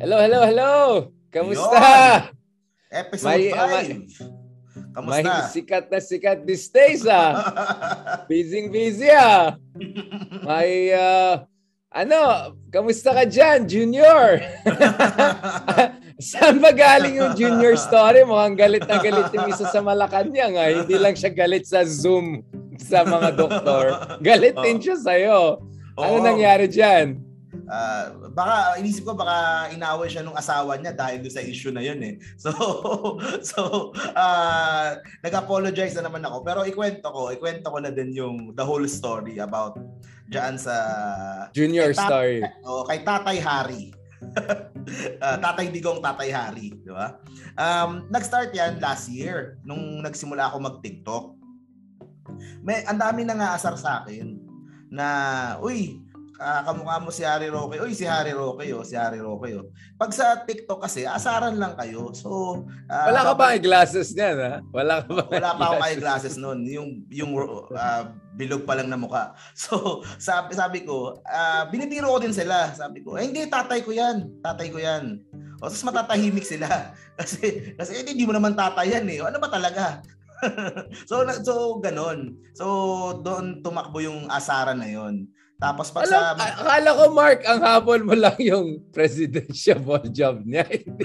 Hello, hello, hello! Kamusta? Yun. Episode May- 5. may- May Kamusta? sikat na sikat these days ah. busy busy ah. May ah, ano, kamusta ka dyan, Junior? Saan ba galing yung Junior story? Mukhang galit na galit yung isa sa Malacanang ah. Hindi lang siya galit sa Zoom sa mga doktor. Galit din siya sa'yo. Ano Oo. nangyari dyan? Ah, baka inisip ko baka inaway siya nung asawa niya dahil doon sa issue na yun eh. So so ah nag-apologize na naman ako pero ikwento ko, ikwento ko na din yung the whole story about diyan sa Junior Kay story. oh, kay Tatay Hari. Ah, Tatay Digong Tatay Hari, di ba? Um, nag-start yan last year nung nagsimula ako mag-TikTok. May ang dami nang aasar sa akin na uy, ah, kamukha mo si Harry Roque. Uy, si Harry Roque, oh, si Harry Roque. Oh. Pag sa TikTok kasi, asaran lang kayo. So, ah, Wala ka ba ang glasses niyan ha? Wala ka ba? wala pa akong eyeglasses noon. Yung yung ah, bilog pa lang na mukha. So, sabi sabi ko, ah, binibiro ko din sila. Sabi ko, eh, hindi tatay ko 'yan. Tatay ko 'yan. O tapos matatahimik sila. Kasi kasi eh, hindi mo naman tatay yan eh. Ano ba talaga? so so ganon. So doon tumakbo yung asaran na 'yon. Tapos pag Alam, sa akala ko, Mark, ang habol mo lang yung presidential job niya. Hindi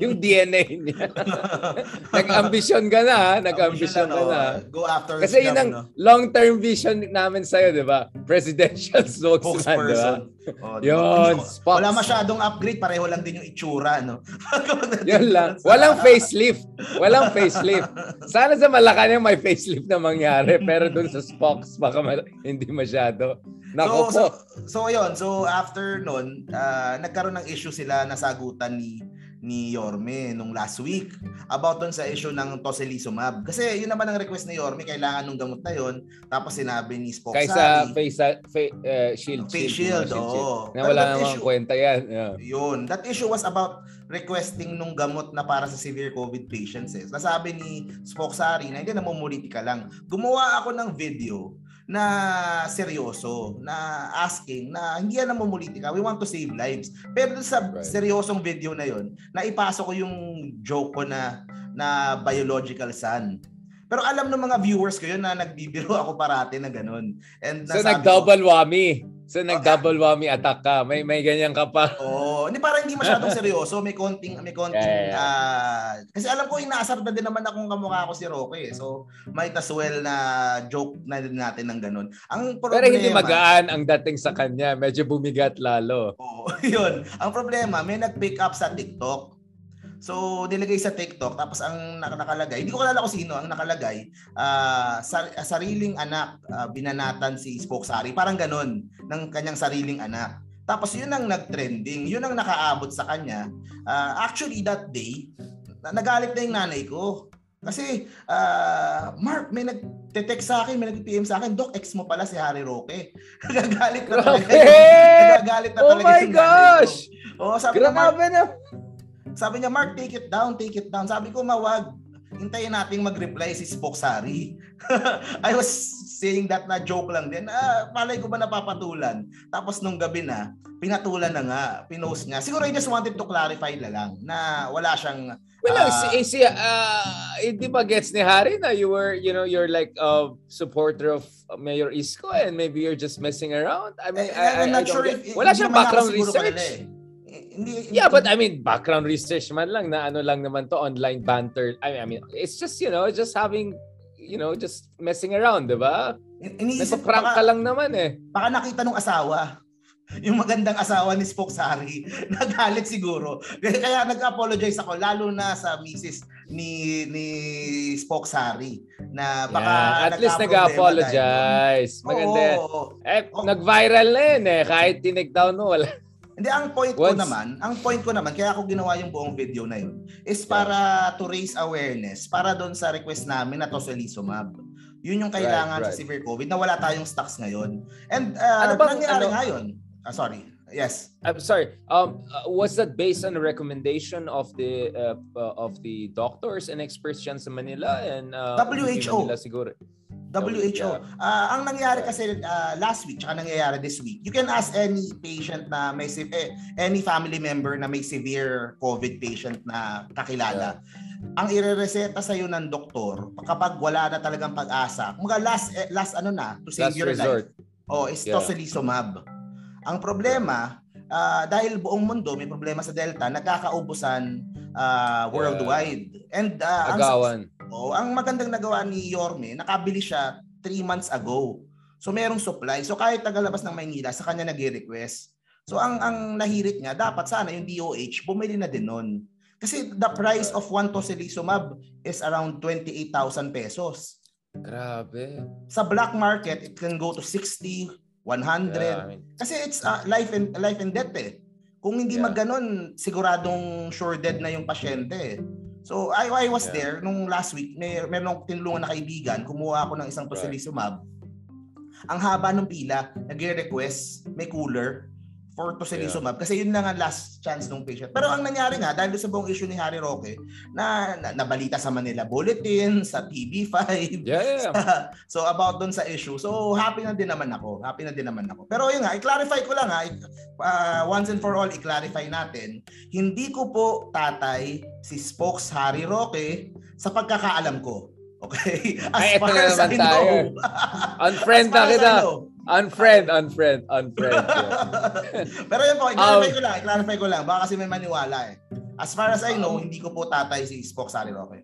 yung DNA niya. Nag-ambisyon ka na, ha? Nag-ambisyon ka na. oh, Go after Kasi yun ang no? long-term vision namin sa'yo, di ba? Presidential spokesman, di ba? Oh? Yun, ko- Spox. Wala masyadong upgrade, pareho lang din yung itsura, no? Yun lang. Walang facelift. Walang facelift. Sana sa Malacanang may facelift na mangyari, pero dun sa Spox, baka ma- hindi masyado. Nako so, po. so, so, yun. So, after nun, ah, nagkaroon ng issue sila na sagutan ni ni Yorme nung last week about dun sa issue ng tocilizumab. Kasi yun naman ang request ni Yorme, kailangan ng gamot na yun. Tapos sinabi ni Spock Kaysa face, fa- uh, shield, Face shield, shield, oo. Na wala namang issue- kwenta yan. Yeah. Yun. That issue was about requesting nung gamot na para sa severe COVID patients. Eh. Nasabi ni Spoksari na hindi namumuliti ka lang. Gumawa ako ng video na seryoso, na asking, na hindi yan namumuliti ka. We want to save lives. Pero sa Right. seryosong video na yon, naipasok ko yung joke ko na na biological son. Pero alam ng mga viewers ko yun na nagbibiro ako parati na ganun. And So nasabi ko- nag-double whammy. So nag-double whammy attack ka. May may ganyan ka pa. Oo, hindi para hindi masyadong seryoso, may konting may konting Yeah, yeah, ah, kasi alam ko inaasar na din naman akong kamukha ko si Roque. eh. So might as well na joke na din natin ng ganun. Ang problema Pero hindi magaan ang dating sa kanya. Medyo bumigat lalo. Oo, yun. Ang problema, may nag-pick up sa TikTok. So, nilagay sa TikTok, tapos ang nak- nakalagay, hindi ko kalala kung sino, ang nakalagay, ah, sar- sariling anak, ah, binanatan si Spokesari, parang ganun, ng kanyang sariling anak. Tapos yun ang nag-trending, yun ang nakaabot sa kanya. Ah, actually, that day, na- nagalit na yung nanay ko. Kasi, ah, Mark, may nag-text sa akin, may nag-PM sa akin, Doc, ex mo pala si Harry Roque. Nagagalit na talaga. Nagagalit na Oh talaga my nanay ko. gosh! Oo, sabi Grabe na. Sabi niya, Mark, take it down, take it down. Sabi ko, mawag. Hintayin nating mag-reply si Spoksari. I was saying that na joke lang din. Ah, malay ko ba napapatulan? Tapos nung gabi na, pinatulan na nga, pinost niya. Siguro I just wanted to clarify na lang na wala siyang Well, Ah. si, si uh, hindi ba gets ni Harry na you were, you know, you're like a supporter of Mayor Isko and maybe you're just messing around? I mean, Eh, I, I, I'm not I sure get- if Wala siyang background research. kanila eh. Eh, Hindi, Yeah, but I mean, background research man lang na ano lang naman to, online banter. I mean, I mean it's just, you know, just having, you know, just messing around, di ba? Nagpa-prank ka lang naman eh. baka nakita nung asawa. Yung magandang asawa ni Spoksari. Nagalit siguro. Kaya, nag-apologize ako lalo na sa misis ni ni Spoksari na baka Yeah, at least nag-apologize. Maganda. Oo. Eh, Oh. nag-viral na yun eh. Kahit tinigdown mo, wala. Hindi ang point ko Once- naman, ang point ko naman kaya ako ginawa yung buong video na yun is para to raise awareness para doon sa request namin na tocilizumab. Yun yung kailangan Right, right. sa severe COVID na wala tayong stocks ngayon. And uh, Ano bang- nangyari ano- ngayon. Ah, sorry. Yes. I'm sorry. Um, uh, was that based on a recommendation of the uh, of the doctors and experts dyan sa Manila and uh, WHO. Manila siguro. WHO. Uh, ang nangyari kasi uh, last week, tsaka nangyayari this week, you can ask any patient na may eh, any family member na may severe COVID patient na kakilala. Yeah. Ang irereseta sa iyo ng doktor kapag wala na talagang pag-asa. Mga last eh, last ano na to save last your resort. life. Oh, is yeah. tocilizumab. Ang problema, uh, dahil buong mundo may problema sa Delta, nagkakaubusan uh, worldwide. Yeah. And uh, Agawan. Ang, oh, ang magandang nagawa ni Yorme, nakabili siya 3 months ago. So merong supply. So kahit tagalabas ng Maynila, sa kanya nag-request. So ang ang nahirit niya, dapat sana yung DOH bumili na din nun. Kasi the price of one tocilizumab is around 28,000 pesos. Grabe. Sa black market, it can go to 60, 100. Yeah, I mean, Kasi it's uh, life and life and death eh. Kung hindi yeah. magganon, siguradong sure dead na yung pasyente. So I, I was yeah. there nung last week, may meron akong tinulungan na kaibigan, kumuha ako ng isang tocilizumab. Right. Ang haba ng pila, nagre-request, may cooler, for tocilizumab yeah. kasi yun lang ang last chance ng patient. Pero ang nangyari nga dahil sa buong issue ni Harry Roque na, na nabalita sa Manila Bulletin, sa TV5. Yeah, yeah. Sa, so about doon sa issue. So happy na din naman ako. Happy na din naman ako. Pero yun nga, i-clarify ko lang ha, uh, once and for all i-clarify natin, hindi ko po tatay si spokes Harry Roque sa pagkakaalam ko. Okay? As Ay, far as I know. Unfriend na kita. Unfriend, unfriend, unfriend. Pero yun po, i-clarify um, ko lang, i-clarify ko lang. Baka kasi may maniwala eh. As far as I know, um, hindi ko po tatay si Spock Sally Roque.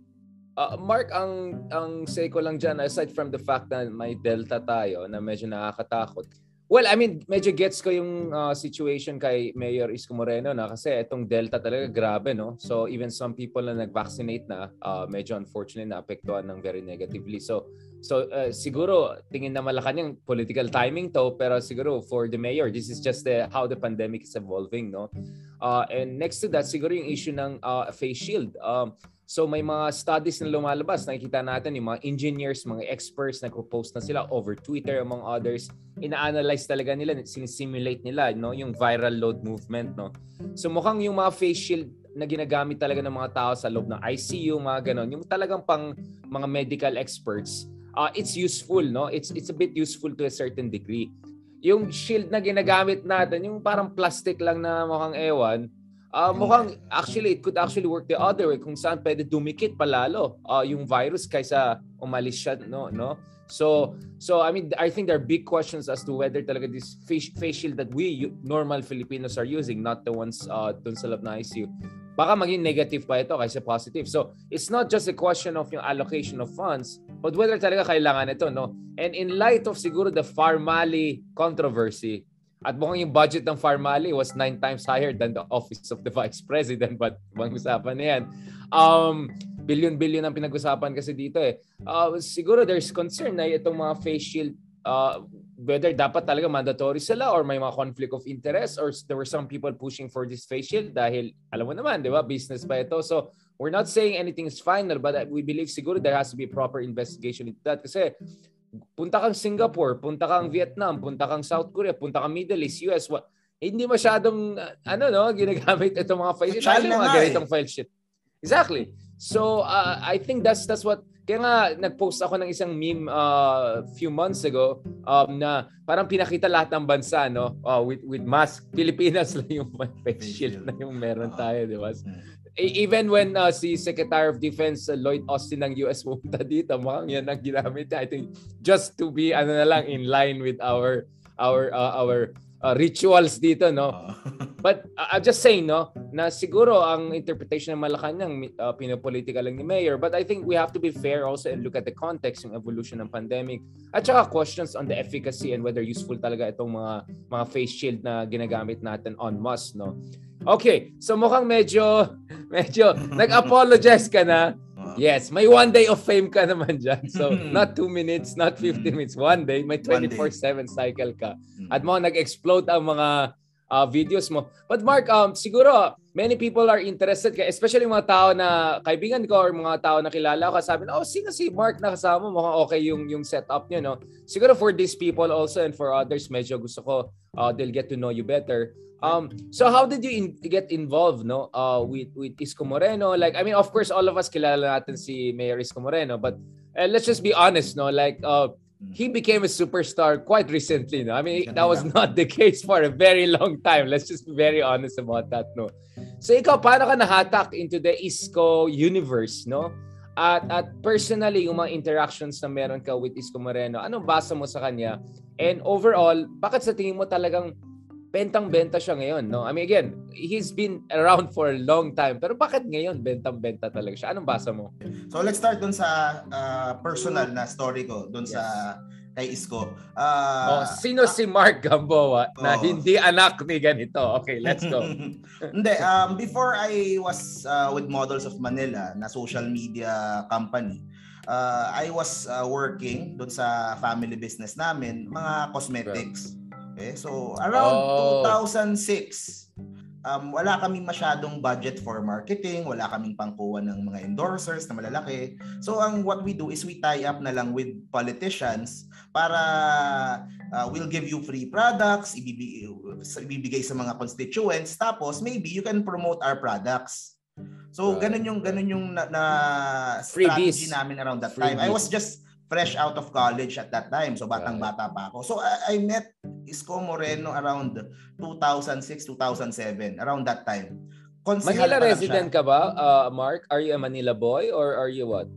Uh, Mark, ang ang say ko lang dyan, aside from the fact na may delta tayo na medyo nakakatakot, Well, I mean, medyo gets ko yung uh, situation kay Mayor Isko Moreno na kasi itong Delta talaga grabe, no? So even some people na nag-vaccinate na, uh, medyo unfortunately naapektuhan ng very negatively. So so uh, siguro tingin na Malacanang political timing to, pero siguro for the mayor, this is just the, how the pandemic is evolving, no? Uh, and next to that, siguro yung issue ng uh, face shield. Um, So may mga studies na lumalabas, nakikita natin yung mga engineers, mga experts nagpo-post na sila over Twitter among others. Ina-analyze talaga nila, sinisimulate nila no, yung viral load movement. No? So mukhang yung mga face shield na ginagamit talaga ng mga tao sa loob ng ICU, mga ganon, yung talagang pang mga medical experts, uh, it's useful, no? It's it's a bit useful to a certain degree. Yung shield na ginagamit natin, yung parang plastic lang na mukhang ewan, Uh, mukhang actually it could actually work the other way kung saan pwede dumikit palalo uh, yung virus kaysa umalis siya no no so so I mean I think there are big questions as to whether talaga this face, face shield that we normal Filipinos are using not the ones uh, dun sa lab na ICU baka maging negative pa ito kaysa positive so it's not just a question of yung allocation of funds but whether talaga kailangan ito no and in light of siguro the Farmali controversy at mukhang yung budget ng Farmali was nine times higher than the office of the vice president. But bang usapan na yan. Um, billion-billion ang pinag-usapan kasi dito eh. Uh, siguro there's concern na itong mga face shield uh, whether dapat talaga mandatory sila or may mga conflict of interest or there were some people pushing for this face shield dahil alam mo naman, di ba, business pa ito. So, we're not saying anything is final but we believe siguro there has to be proper investigation into that kasi punta kang Singapore, punta kang Vietnam, punta kang South Korea, punta kang Middle East, US, what, hindi masyadong uh, ano no, ginagamit itong mga file sheet. China mga ganitong eh. file sheet. Exactly. So uh, I think that's that's what kaya nga nag-post ako ng isang meme uh, few months ago um, na parang pinakita lahat ng bansa no uh, with with mask Pilipinas lang yung face shield na yung meron tayo, di ba? Mm. E, even when uh, si Secretary of Defense uh, Lloyd Austin ng US pumunta dito, mukhang yan ang ginamit niya. I think just to be ano na lang in line with our our uh, our uh, rituals dito, no? But uh, I'm just saying, no, na siguro ang interpretation ng Malacanang uh, pinopolitika lang ni Mayor. But I think we have to be fair also and look at the context, yung evolution ng pandemic. At saka questions on the efficacy and whether useful talaga itong mga mga face shield na ginagamit natin on mass, no? Okay, so mukhang medyo, medyo, nag-apologize ka na. Yes, may one day of fame ka naman dyan. So, not two minutes, not 15 minutes, one day, may 24-7 cycle ka. Mm. At mo nag-explode ang mga uh, videos mo. But Mark, um, siguro, many people are interested, especially mga tao na kaibigan ko or mga tao na kilala ko, sabi na, oh, sino si Mark na kasama mo? Mukhang okay yung, yung setup niyo, no? Siguro for these people also and for others, medyo gusto ko uh, they'll get to know you better. Um, so how did you in- get involved, no, uh, with with Isko Moreno? Like, I mean, of course, all of us kilala natin si Mayor Isko Moreno, but And let's just be honest, no? Like, uh, he became a superstar quite recently, no? I mean, that was not the case for a very long time. Let's just be very honest about that, no? So ikaw, paano ka nahatak into the Isko universe, no? At, at personally, yung mga interactions na meron ka with Isko Moreno, anong basa mo sa kanya? And overall, bakit sa tingin mo talagang bentang-benta siya ngayon, no? I mean, again, he's been around for a long time. Pero bakit ngayon bentang-benta talaga siya? Anong basa mo? So, let's start dun sa uh, personal na story ko dun yes. sa kay Isko. Uh, oh, sino uh, si Mark Gamboa na oh. hindi anak ni ganito? Okay, let's go. hindi, um, before I was uh, with Models of Manila na social media company, uh, I was uh, working doon sa family business namin, mga cosmetics. Okay, so around oh. 2006, um, wala kaming masyadong budget for marketing, wala kaming pangkuha ng mga endorsers na malalaki. So ang what we do is we tie up na lang with politicians para uh, we'll give you free products, ibibigay, ibibigay sa mga constituents, tapos maybe you can promote our products. So ganun yung ganun yung na, na strategy Freebies. namin around that Freebies. time. I was just fresh out of college at that time. So batang-bata pa ako. So I, I met Isko Moreno around 2006, 2007, around that time. Konsehal Manila resident siya. ka ba, uh, Mark? Are you a Manila boy or are you what?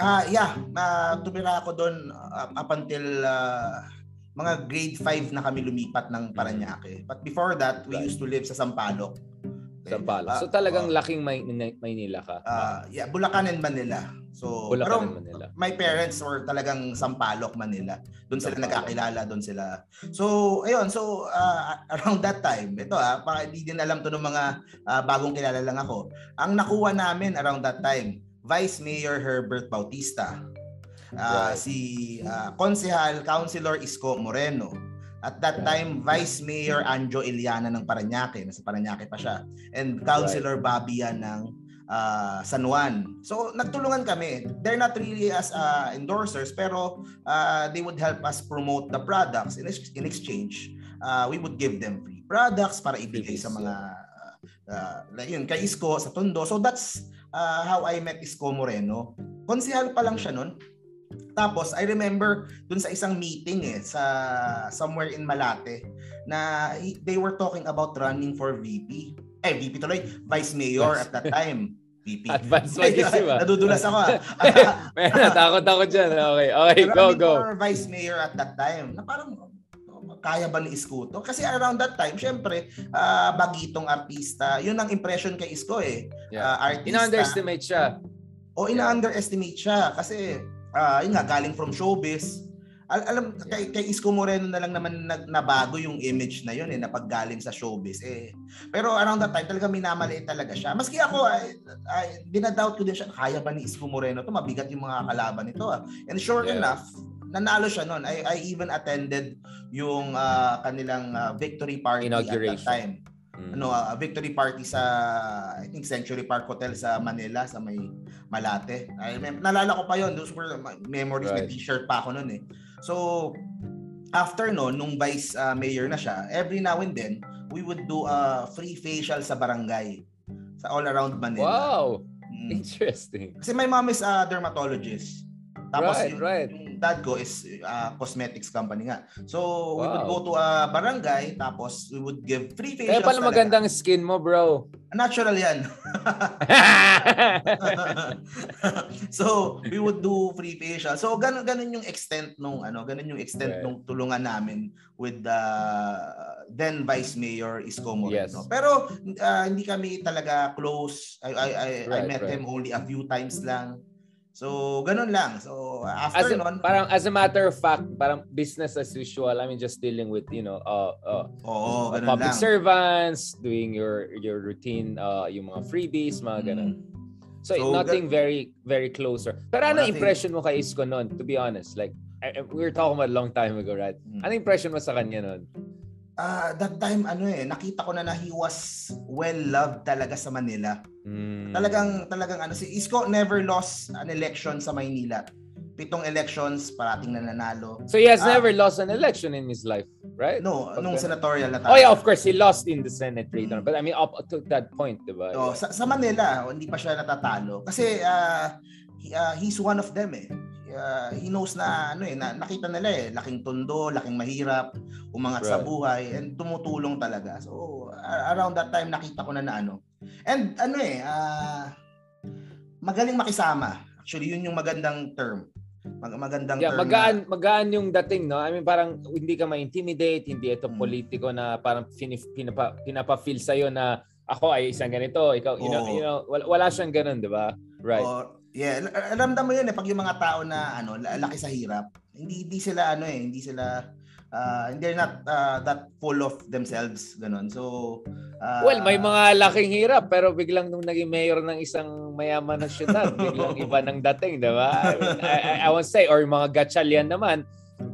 Ah, uh, yeah, uh, tumira ako doon uh, up until uh, mga grade 5 na kami lumipat ng Paranaque. But before that, we right. used to live sa Sampaloc. Sampaloc. So talagang uh, laking May- Maynila ka. Uh, yeah, Bulacan and Manila. So, Bulacan pero Manila. my parents were talagang Sampaloc, Manila. Doon sila nagkakilala, doon sila. So, ayun, so uh, around that time, ito ah, para hindi din alam to ng mga uh, bagong kilala lang ako. Ang nakuha namin around that time, Vice Mayor Herbert Bautista. Uh, right. si uh, Konsehal Councilor Isko Moreno at that time, Vice Mayor Anjo Iliana ng Paranaque, nasa Paranaque pa siya, and Councilor Babia ng uh, San Juan. So nagtulungan kami. They're not really as uh, endorsers pero uh, they would help us promote the products in, in exchange. Uh, we would give them free products para ibigay sa mga uh, yun kay Isko sa Tondo. So that's uh, how I met Isko Moreno. Konsehal pa lang siya noon tapos I remember dun sa isang meeting eh sa somewhere in Malate na they were talking about running for VP. Eh VP tuloy, Vice Mayor at that time. VP. Advance mag-isip ah. Nadudulas ako ah. May natakot ako dyan. Okay, okay, go, go. for Vice Mayor at that time na parang kaya ba ni Isko to? Kasi around that time, syempre, uh, bagitong artista, yun ang impression kay Isko eh. Yeah. Uh, artista. Ina-underestimate siya. O ina-underestimate siya kasi uh, yun nga, galing from showbiz. Al- alam, kay, kay Isko Moreno na lang naman nag, nabago yung image na yun eh, na paggaling sa showbiz. Eh. Pero around that time, talaga minamaliit talaga siya. Maski ako, ay, ay, dinadoubt ko din siya, kaya ba ni Isko Moreno to Mabigat yung mga kalaban nito. Ah. And sure yeah. enough, nanalo siya noon. I, I even attended yung uh, kanilang uh, victory party at that time. Mm. Ano, uh, victory party sa I think Century Park Hotel sa Manila sa may Malate. I remember, nalala ko pa 'yon. Those were memories. Right. May t-shirt pa ako noon eh. So after no nung vice uh, mayor na siya, every now and then we would do a free facial sa barangay sa all around Manila. Wow. Mm. Interesting. Kasi my mom is a dermatologist. Tapos right, yung, right. yung dad ko is uh, cosmetics company nga. So wow. we would go to a barangay tapos we would give free facials. Kaya pala talaga. magandang skin mo, bro. Natural yan. so we would do free facial. So ganun ganun yung extent nung ano, ganun yung extent right. nung tulungan namin with the uh, then Vice Mayor Isko Moreno. Yes. Pero uh, hindi kami talaga close. I I I, right, I met right. him only a few times lang. So, ganun lang. So, after as a, nun, parang as a matter of fact, parang business as usual. I mean, just dealing with, you know, uh, uh, Oo, uh public lang. servants, doing your your routine, uh, yung mga freebies, mga ganun. Mm. So, so, nothing that, very, very closer. Pero ano impression mo kay Isko noon, to be honest? Like, we were talking about a long time ago, right? Mm. Ano impression mo sa kanya noon? Uh, that time ano eh nakita ko na na he was well loved talaga sa Manila. Mm. Talagang talagang ano si Isko never lost an election sa Maynila. Pitong elections parating na nanalo. So he has uh, never lost an election in his life, right? No, Pag nung senatorial na tayo. Oh yeah, of course he lost in the Senate later. Mm. But I mean up to that point, 'di ba? Oh, sa, sa Manila, hindi pa siya natatalo kasi uh, uh, he's one of them eh. Uh, he knows na ano eh na, nakita nila eh laking tondo, laking mahirap, umangat right. sa buhay and tumutulong talaga. So around that time nakita ko na na ano. And ano eh uh, magaling makisama. Actually yun yung magandang term. Mag- magandang yeah, term. Magaan, na, magaan yung dating, no? I mean, parang hindi ka ma-intimidate, hindi ito hmm. politiko na parang pinip, pinapa, pinapa-feel sa'yo na ako ay isang ganito, ikaw, you, oh. know, you know, wala, wala siyang ganun, di ba? Right. Oh, yeah, ramdam mo yun eh, pag yung mga tao na ano, laki sa hirap, hindi, hindi sila ano eh, hindi sila uh, they're not uh, that full of themselves ganun. So uh, well may mga laking hirap pero biglang nung naging mayor ng isang mayaman na syudad biglang iba ng dating di ba? I, mean, I, I, won't say or mga gatchalian naman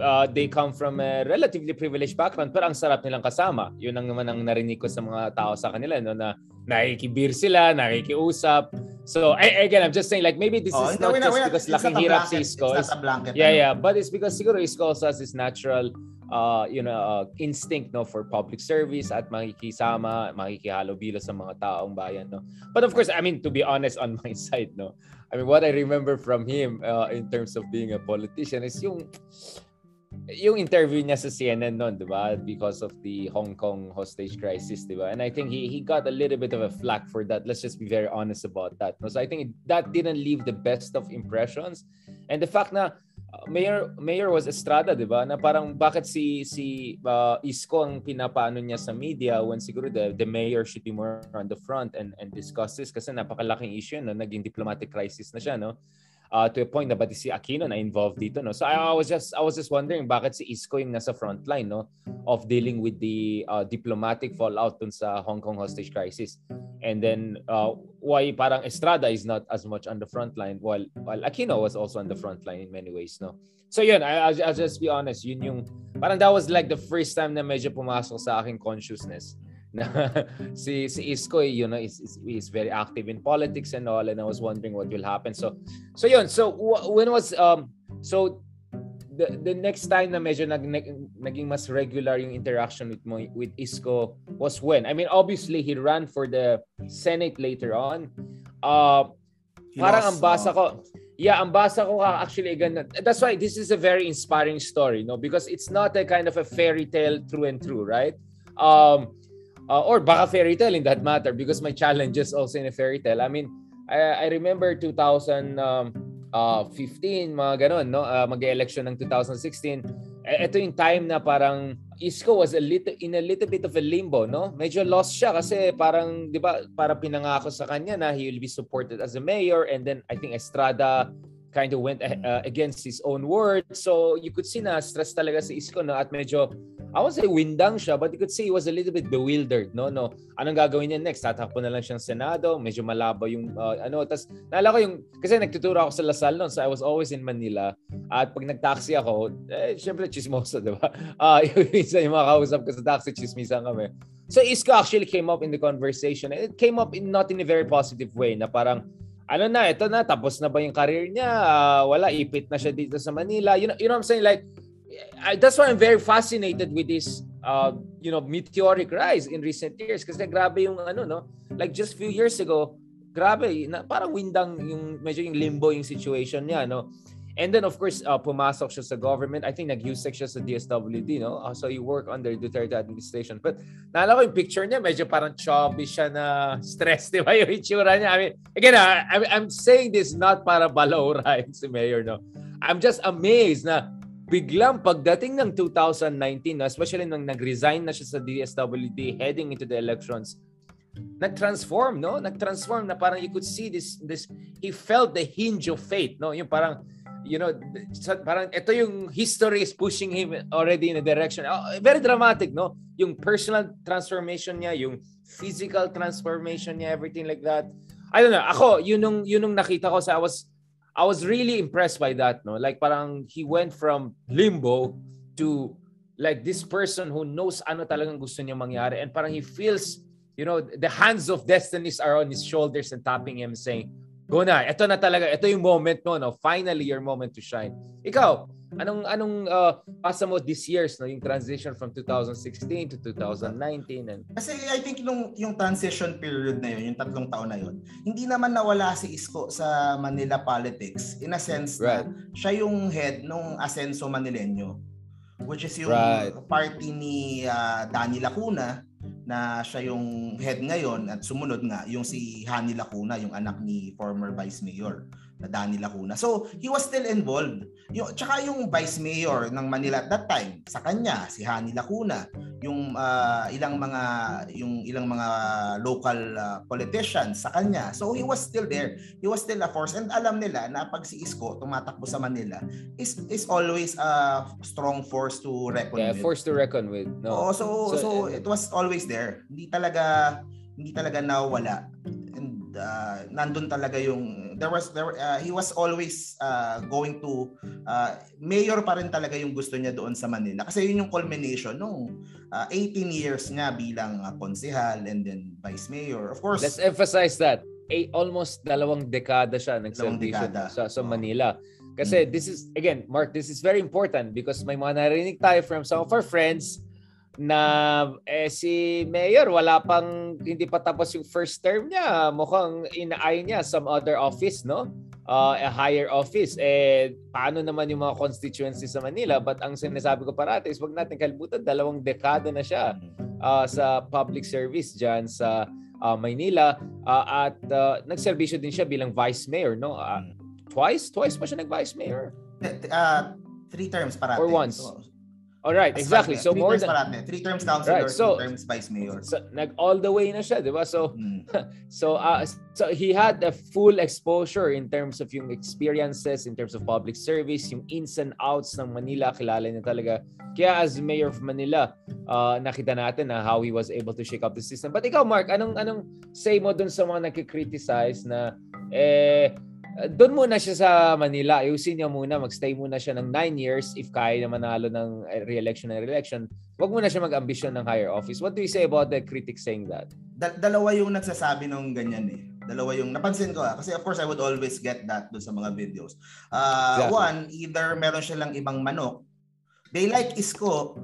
uh, they come from a relatively privileged background pero ang sarap nilang kasama. Yun ang naman ang narinig ko sa mga tao sa kanila no na nakikibir sila nakikiusap So I, again, I'm just saying like maybe this oh, is not just because laking hirap si Isko. It's not a blanket. Yeah, yeah, but it's because siguro Isko also has this natural uh, you know, uh, instinct no for public service at makikisama, makikihalubilo sa mga taong bayan no. But of course, I mean to be honest on my side no. I mean what I remember from him uh, in terms of being a politician is yung yung interview niya sa CNN noon, 'di ba? Because of the Hong Kong hostage crisis, 'di ba? And I think he he got a little bit of a flack for that. Let's just be very honest about that. So I think that didn't leave the best of impressions. And the fact na uh, Mayor Mayor was Estrada, 'di ba? Na parang bakit si si uh, Isko ang pinapaano niya sa media when siguro the the mayor should be more on the front and and discuss this kasi napakalaking issue no, naging diplomatic crisis na siya, no? Uh, to a point na pati si Aquino na involved dito, no? So I, I was just I was just wondering bakit si Isko yung nasa front line, no? Of dealing with the uh, diplomatic fallout dun sa Hong Kong hostage crisis. And then uh, why parang Estrada is not as much on the front line while while Aquino was also on the front line in many ways no so yun I, I'll, I'll just be honest yun yung parang that was like the first time na medyo pumasok sa aking consciousness si si Isko you know is, is is very active in politics and all and I was wondering what will happen. So so yun so when was um so the, the next time na medyo nag, nag, naging mas regular yung interaction with mo with Isko was when? I mean obviously he ran for the Senate later on. Uh he parang ang basa ko yeah ang basa ko actually again that's why this is a very inspiring story no? Because it's not a kind of a fairy tale through and through right? Um uh, or baka fairy tale in that matter because my challenges also in a fairy tale I mean I, I remember 2000 um, uh, 15, mga ganun, no? Uh, mag-election ng 2016. Ito yung time na parang Isko was a little, in a little bit of a limbo, no? Medyo lost siya kasi parang, di ba, para pinangako sa kanya na he will be supported as a mayor and then I think Estrada kind of went uh, against his own word. So you could see na stress talaga si Isko no at medyo I won't say windang siya but you could see he was a little bit bewildered no no. Anong gagawin niya next? Tatakbo na lang siyang Senado, medyo malabo yung uh, ano tas naalala ko yung kasi nagtuturo ako sa Lasal noon so I was always in Manila at pag nagtaxi ako eh syempre chismoso di ba? Uh, yung, yung mga kausap ko sa taxi chismisan kami. So Isko actually came up in the conversation. It came up in not in a very positive way na parang ano na, ito na, tapos na ba yung career niya? Uh, wala, ipit na siya dito sa Manila. You know, you know what I'm saying? Like, I, that's why I'm very fascinated with this, uh, you know, meteoric rise in recent years. Kasi grabe yung ano, no? Like just few years ago, grabe, na, parang windang yung, medyo yung limbo yung situation niya, no? And then of course, uh, pumasok siya sa government. I think nag-USEC siya sa DSWD, no? Uh, so you work under Duterte administration. But naalala ko yung picture niya, medyo parang chubby siya na stress, di ba? Yung itsura niya. I mean, again, uh, I, I'm saying this not para balawrain si Mayor, no? I'm just amazed na biglang pagdating ng 2019, no, especially nang nag-resign na siya sa DSWD heading into the elections, nag-transform, no? Nag-transform na parang you could see this, this, he felt the hinge of fate, no? Yung parang, you know, parang ito yung history is pushing him already in a direction. Oh, very dramatic, no? Yung personal transformation niya, yung physical transformation niya, everything like that. I don't know. Ako, yun nung, yun nung nakita ko sa I was I was really impressed by that, no? Like parang he went from limbo to like this person who knows ano talagang gusto niya mangyari and parang he feels, you know, the hands of destinies are on his shoulders and tapping him saying, Go na. Ito na talaga. Ito yung moment mo, no? Finally, your moment to shine. Ikaw, Anong anong uh, pasa mo this years no yung transition from 2016 to 2019 and Kasi I think nung yung transition period na yun, yung tatlong taon na yun, hindi naman nawala si Isko sa Manila politics in a sense Right. na siya yung head nung Asenso Manileño which is yung Right. party ni ah, Danny Lacuna na siya yung head ngayon at sumunod nga yung si Hani Lacuna, yung anak ni former Vice Mayor na Danny Lacuna. So, he was still involved. Yung, tsaka yung Vice Mayor ng Manila at that time, sa kanya, si Hani Lacuna, yung ah, ilang mga yung ilang mga local ah, politicians sa kanya. So he was still there. He was still a force and alam nila na pag si Isko tumatakbo sa Manila is is always a strong force to reckon yeah, with. forced to reckon with. No. Oo, so, so So, it was always there. Hindi talaga hindi talaga nawala. And uh, nandun talaga yung there was there uh, he was always uh, going to uh, mayor pa rin talaga yung gusto niya doon sa Manila kasi yun yung culmination nung uh, 18 years nga bilang uh, konsehal and then vice mayor. Of course, Let's emphasize that. A, almost dalawang dekada siya nagservisyo sa, sa. Manila. Kasi this is, again, Mark, this is very important because may mga narinig tayo from some of our friends na eh, si Mayor wala pang hindi pa tapos yung first term niya. Mukhang inaay niya some other office no? Uh, a higher office. Eh paano naman yung mga constituency sa Manila? But ang sinasabi ko parati is wag natin kalimutan dalawang dekada na siya uh, sa public service diyan sa uh, Maynila. Uh, at uh, nagserbisyo din siya bilang vice mayor no? Uh, twice? Twice pa siya nag vice mayor uh, three terms parati. Or once. So, all right as exactly vice- so three more terms than parati. Three terms councilor, Right, so- two terms vice mayor. so, nag all the way na siya di ba so Mm. So uh, so he had a full exposure in terms of yung experiences, in terms of public service, yung ins and outs ng Manila, kilala niya talaga. Kaya as mayor of Manila, uh, nakita natin na how he was able to shake up the system. But ikaw Mark, anong anong say mo dun sa mga nagki-criticize na eh doon muna siya sa Manila. Ayusin niya muna, magstay muna siya ng nine years if kaya na manalo ng eh, re-election ng re-election. Huwag muna siya mag-ambisyon ng higher office. What do you say about the critics saying that? Dal- dalawa yung nagsasabi ng ganyan eh. Dalawa yung napansin ko ah. Kasi of course I would always get that doon sa mga videos. Uh, Exactly. One, either meron silang ibang manok. They like Isko,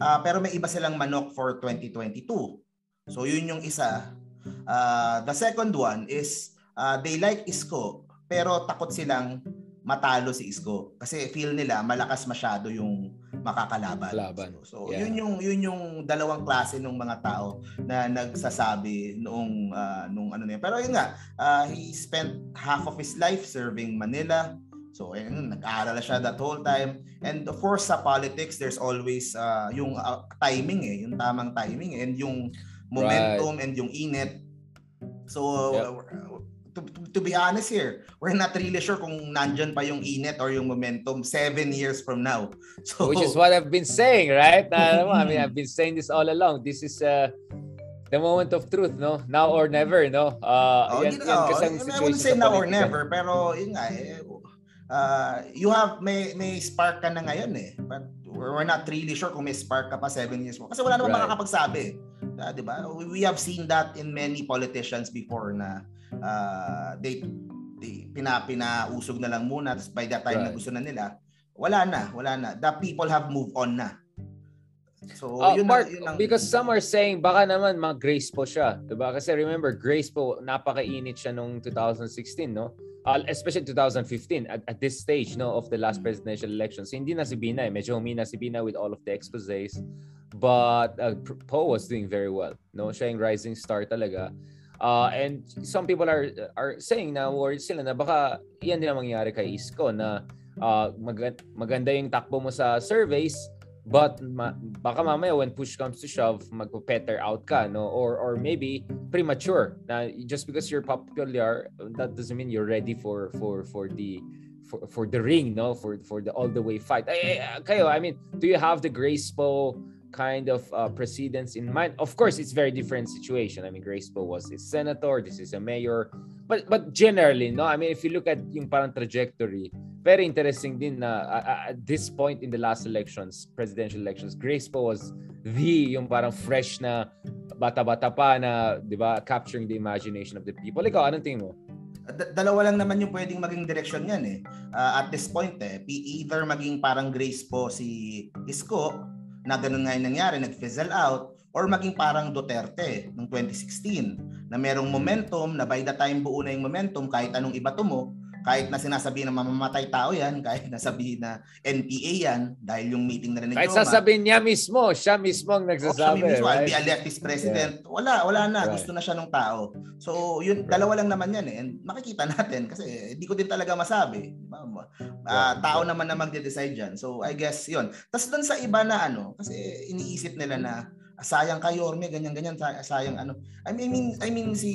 ah, pero may iba silang manok for 2022. So yun yung isa. Ah, the second one is ah, they like Isko, pero takot silang matalo si Isko kasi feel nila malakas masyado yung makakalaban. Laban. So, so Yeah. yun yung yun yung dalawang klase ng mga tao na nagsasabi noong ah, nung ano na yun. Pero yun nga, ah, he spent half of his life serving Manila. So ayun, nag-aaral na siya that whole time. And of course sa politics there's always ah, yung ah, timing eh, yung tamang timing and yung momentum and yung init. So Yep. To, to, to be honest here, we're not really sure kung nandyan pa yung init or yung momentum seven years from now. So Which is what I've been saying, right? I mean, I've been saying this all along. This is uh, the moment of truth, no? Now or never, no? Uh, Oh, yan, hindi yan na, kasi oh, ang I wouldn't say sa now or never, pero yun nga, eh, uh, you have, may, may spark ka na ngayon eh. But we're, not really sure kung may spark ka pa seven years mo. Kasi wala naman Right. makakapagsabi. Uh, di ba? We, we have seen that in many politicians before na uh, they, they pina, pinausog na lang muna tapos by that time na Right. gusto na nila, wala na, wala na. The people have moved on na. So, Uh, yun, Mark, ang, yun ang, because some are saying baka naman mga Grace po siya. Diba? Kasi remember, Grace po, napakainit siya nung 2016, no? Uh, especially 2015 at, at this stage no of the last presidential elections. Hindi na si Bina eh. Medyo humina si Bina with all of the exposés. But uh, Poe was doing very well. No? Siya yung rising star talaga. Uh, and some people are are saying na worried sila na baka yan din ang mangyari kay Isko na uh, mag- maganda yung takbo mo sa surveys but ma- baka mamaya when push comes to shove magpo-petter out ka no? Or or maybe premature na just because you're popular that doesn't mean you're ready for for for the for, for the ring no? For for the all the way fight. Ay, ay, kayo I mean do you have the Grace Poe kind of uh, precedence in mind of course it's very different situation I mean Grace Poe was a senator this is a mayor but but generally no I mean if you look at yung parang trajectory very interesting din na uh, at this point in the last elections, presidential elections, Grace Poe was the yung parang fresh na bata-bata pa na, 'di ba, capturing the imagination of the people. Ikaw, anong tingin mo? dalawa lang naman yung pwedeng maging direction yan eh. Uh, at this point eh, either maging parang Grace po si Isko na ganun nga yung nangyari, nag-fizzle out, or maging parang Duterte ng 2016 na merong momentum na by the time buo na yung momentum kahit anong iba tumo kahit na sinasabi na mamamatay tao yan, kahit na sabihin na NPA yan, dahil yung meeting na rin Kahit Roma, sasabihin niya mismo, siya mismo ang nagsasabi. Oh, mismo, right? I'll be a leftist president. Yeah. Wala, wala na. Right. Gusto na siya ng tao. So, yun, right. dalawa lang naman yan eh. And makikita natin kasi hindi ko din talaga masabi. Uh, tao naman na magde-decide dyan. So, I guess yun. Tapos doon sa iba na ano, kasi iniisip nila na sayang kay Yorme, ganyan ganyan, sayang ano. I mean I mean si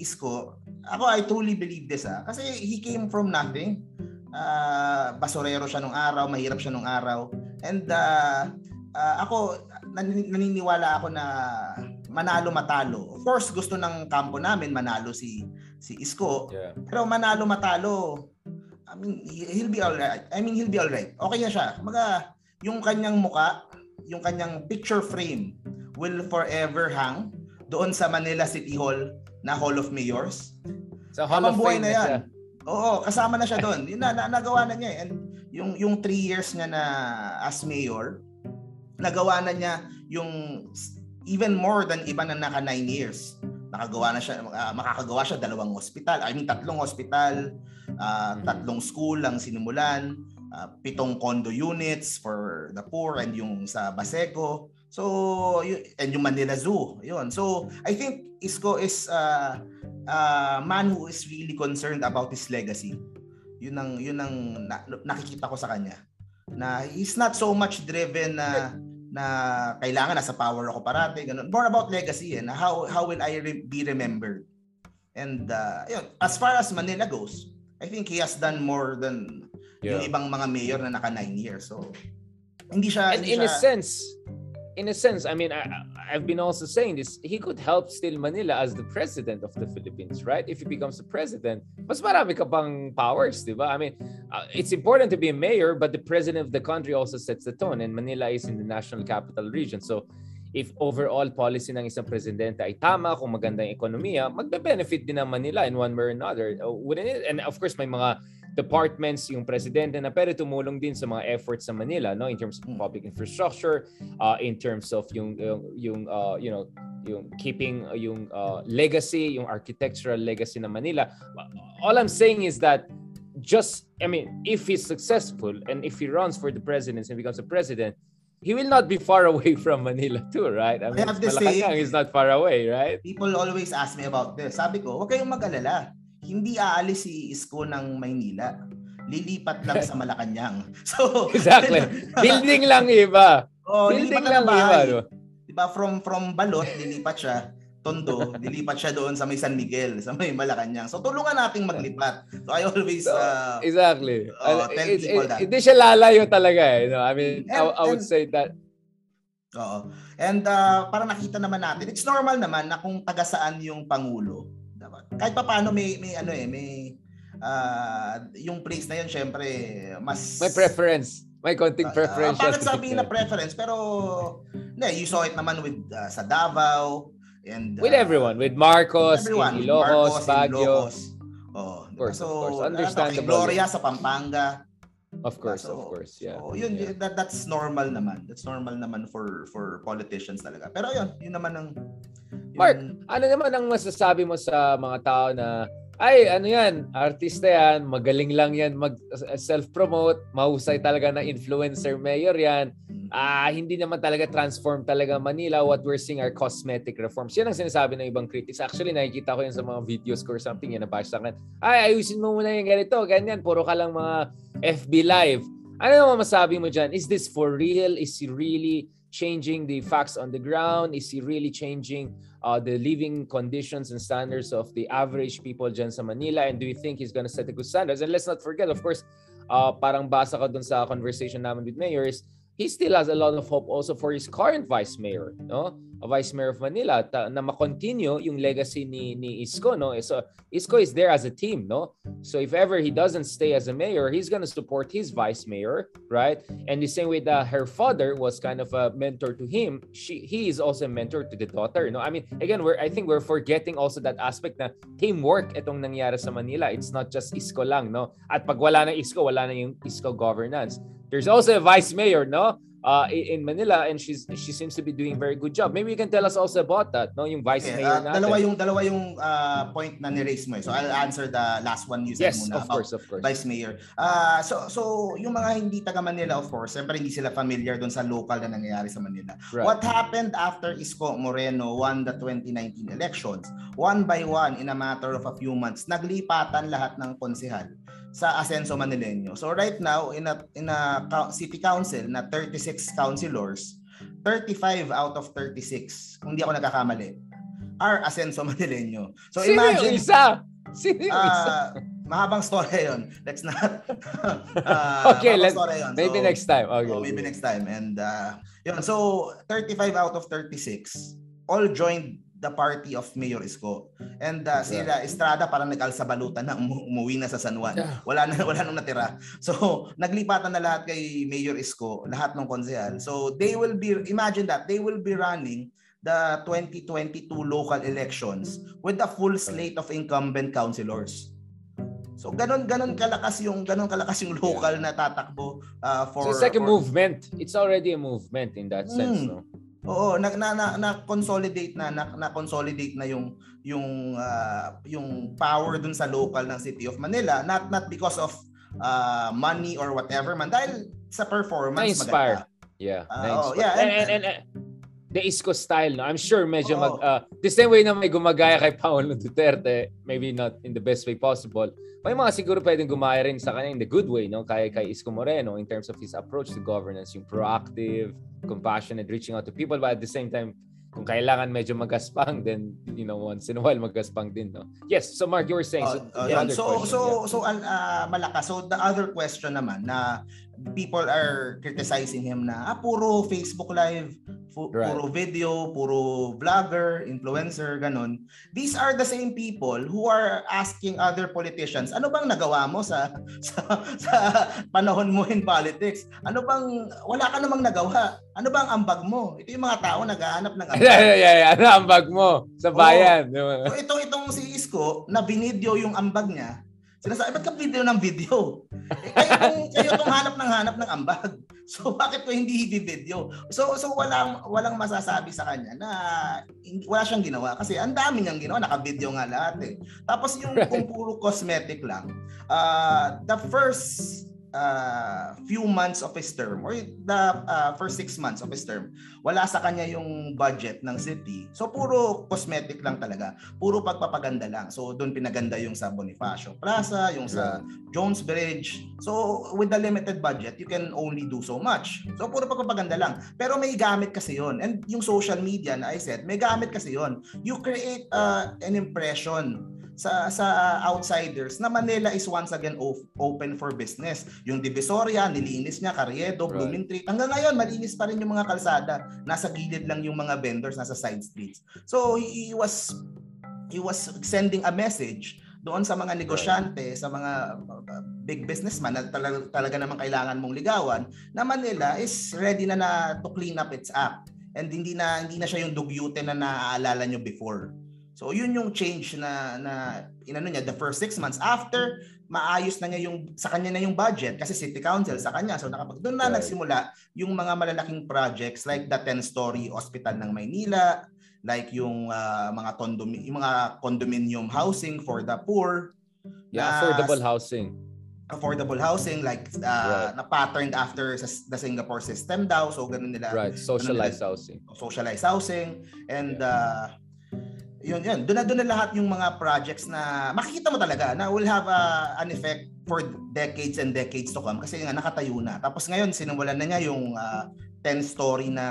Isko, ako I truly believe this ah kasi he came from nothing. Uh, basurero siya nung araw, mahirap siya nung araw. And uh, uh, ako naniniwala ako na manalo matalo. Of course, gusto ng kampo namin manalo si si Isko. Yeah. Pero manalo matalo, I mean, he'll be all right. I mean, he'll be all right. Okay na siya. Maga, yung kanyang muka, yung kanyang picture frame will forever hang doon sa Manila City Hall na Hall of Mayors. Sa Hall of Fame na yan. Siya. Oo, kasama na siya doon. Yun na, na nagawa na niya eh. And yung yung 3 years niya na as mayor, nagawa na niya yung even more than iba na naka 9 years. Nakagawa na siya uh, makakagawa siya dalawang hospital. I mean tatlong hospital, uh, tatlong school ang sinimulan uh, pitong condo units for the poor and yung sa Baseco. So, and yung Manila Zoo. Yun. So, I think Isko is uh, a uh, man who is really concerned about his legacy. Yun ang, yun ang na, nakikita ko sa kanya. Na he's not so much driven na na kailangan nasa power ako parati ganun more about legacy and eh, how how will I re- be remembered and uh, yun, as far as Manila goes I think he has done more than yeah. yung ibang mga mayor na naka 9 years. So hindi siya And hindi in siya, a sense, in a sense, I mean, I, I've been also saying this, he could help still Manila as the president of the Philippines, right? If he becomes the president, mas marami ka pang powers, di ba? I mean, uh, it's important to be a mayor, but the president of the country also sets the tone, and Manila is in the national capital region. So, if overall policy ng isang presidente ay tama, kung maganda yung ekonomiya, magbe-benefit din ng Manila in one way or another. Uh, wouldn't it? And of course, may mga departments yung presidente na pero tumulong din sa mga efforts sa Manila no in terms of hmm. public infrastructure uh, in terms of yung yung, yung uh, you know yung keeping uh, yung uh, legacy yung architectural legacy ng Manila all I'm saying is that just I mean if he's successful and if he runs for the presidency and becomes a president he will not be far away from Manila too, right? I, mean, I have to say, is not far away, right? People always ask me about this. Sabi ko, huwag kayong mag-alala hindi aalis si Isko ng Maynila. Lilipat lang sa Malacanang. So, exactly. Building lang iba. Oh, Building lang iba. No? Diba from from Balot lilipat siya Tondo, lilipat siya doon sa may San Miguel, sa may Malacanang. So tulungan nating maglipat. So I always uh, Exactly. Uh, tell it, people it, that. Hindi siya lalayo talaga eh. No? I mean, and, I, I would and, say that Oo. And uh, para nakita naman natin, it's normal naman na kung taga saan yung pangulo, kahit pa paano may may ano eh, may uh, yung place na yun syempre mas may preference. May konting preference. Uh, uh, bakit sabihin na preference pero na you saw it naman with uh, sa Davao and uh, with everyone, with Marcos, everyone, in Ilocos, Marcos, Baguio. Oh, of course, so, of course. Understandable. Gloria sa Pampanga. Of course, so, of course, yeah. So, yun, yeah. that, that's normal naman. That's normal naman for for politicians talaga. Pero yun, yun naman ang Mark, ano naman ang masasabi mo sa mga tao na ay ano yan, artista yan, magaling lang yan mag self-promote, mahusay talaga na influencer mayor yan. Ah, uh, hindi naman talaga transform talaga Manila. What we're seeing are cosmetic reforms. Yan ang sinasabi ng ibang critics. Actually, nakikita ko yan sa mga videos ko or something. Yan nabash sa akin. Ay, ayusin mo muna yung ganito, ganyan. Puro ka lang mga FB live. Ano naman masabi mo dyan? Is this for real? Is he really changing the facts on the ground? Is he really changing uh, the living conditions and standards of the average people dyan sa Manila? And do you think he's gonna set the good standards? And let's not forget, of course, uh, parang basa ko dun sa conversation namin with mayors, he still has a lot of hope also for his current vice mayor, no? Vice mayor of Manila ta, na ma-continue yung legacy ni ni Isko no? So Isko is there as a team no? So if ever he doesn't stay as a mayor he's gonna support his vice mayor right? And the same way that her father was kind of a mentor to him she he is also a mentor to the daughter no? I mean again we're I think we're forgetting also that aspect na teamwork itong nangyari sa Manila. It's not just Isko lang no? At pag wala na Isko wala na yung Isko governance. There's also a vice mayor no uh, in Manila and she's she seems to be doing a very good job. Maybe you can tell us also about that, no? Yung vice okay, mayor uh, natin. Dalawa yung dalawa yung uh, point na ni-raise mo. Eh. So I'll answer the last one you said yes, muna of course, of course. vice mayor. Uh, so so yung mga hindi taga Manila of course, siyempre hindi sila familiar doon sa local na nangyayari sa Manila. Right. What happened after Isko Moreno won the 2019 elections? One by one in a matter of a few months, naglipatan lahat ng konsehal sa Asenso Manileño. So right now in a in a city council na 36 councilors, 35 out of 36, kung hindi ako nagkakamali, are Asenso Manileño. So Sino imagine yung isa? Sino yung uh, isa? mahabang story 'yon. Let's not uh, Okay, let's yun. maybe so, next time. Okay. So maybe next time and uh, yun. So 35 out of 36 all joined the party of Mayor Isko. And uh, sila Estrada parang nag-alsa balutan na umu- umuwi na sa San Juan. Wala na wala nang natira. So naglipatan na lahat kay Mayor Isko, lahat ng konsehal. So they will be imagine that they will be running the 2022 local elections with a full slate of incumbent councilors. So ganon ganon kalakas yung ganon kalakas yung local na tatakbo uh, for So it's like for, a movement. It's already a movement in that sense, mm. no? Oo, na na na, na consolidate na, na na consolidate na yung yung uh, yung power dun sa local ng City of Manila not not because of uh, money or whatever man dahil sa performance na-inspire. maganda. Yeah. Uh, oh, yeah. And, and, and, and, the Isko style, no? I'm sure medyo oh. mag... Uh, the same way na may gumagaya kay Paolo Duterte, maybe not in the best way possible, may mga siguro pwedeng gumaya rin sa kanya in the good way, no? Kay, kay Isko Moreno in terms of his approach to governance, yung proactive, compassionate, reaching out to people, but at the same time, kung kailangan medyo magaspang then you know once in a while magaspang din no yes so Mark you were saying so uh, uh, so so yeah. so uh, malakas so the other question naman na people are criticizing him na ah, puro Facebook live fu- right. puro video puro vlogger influencer ganun. These are the same people who are asking other politicians ano bang nagawa mo sa sa, sa panahon mo in politics? Ano bang wala ka namang nagawa. Ano bang ambag mo? Ito yung mga tao naghahanap ng ambag. Yeah, yeah, yeah, yeah. ano ambag mo? Sa bayan. Oh. so itong itong si Isko na binidyo yung ambag niya Sinasabi, ba't ka video ng video? Eh, kayo, kung, kayo itong hanap ng hanap ng ambag. So bakit ko hindi i-video? So so walang walang masasabi sa kanya na wala siyang ginawa kasi ang dami niyang ginawa, naka-video nga lahat eh. Tapos yung kung puro cosmetic lang, uh, the first uh, few months of his term or the uh, first six months of his term, wala sa kanya yung budget ng city. So puro cosmetic lang talaga. Puro pagpapaganda lang. So doon pinaganda yung sa Bonifacio Plaza, yung sa Jones Bridge. So with the limited budget, you can only do so much. So puro pagpapaganda lang. Pero may gamit kasi yon And yung social media na I said, may gamit kasi yon You create uh, an impression sa sa outsiders na Manila is once again op- open for business. Yung Divisoria, nilinis niya, Carriedo, right. Blooming Street. Hanggang ngayon, malinis pa rin yung mga kalsada. Nasa gilid lang yung mga vendors, nasa side streets. So he, he was he was sending a message doon sa mga negosyante, sa mga uh, big businessman na talaga, talaga naman kailangan mong ligawan, na Manila is ready na na to clean up its act. And hindi na hindi na siya yung dugyute na naaalala nyo before. So yun yung change na na inano niya the first six months after maayos na niya yung sa kanya na yung budget kasi city council sa kanya so nakapag doon na right. nagsimula yung mga malalaking projects like the 10 story hospital ng Maynila like yung uh, mga condominium yung mga condominium housing for the poor yeah na, affordable housing affordable housing like uh, right. na patterned after sa the Singapore system daw so ganun nila right socialized nila, housing socialized housing and yeah. uh, yun yan doon na doon na lahat yung mga projects na makikita mo talaga na will have a, an effect for decades and decades to come. Kasi nga nakatayo na. Tapos ngayon sinimulan na niya yung uh, ah, 10 story na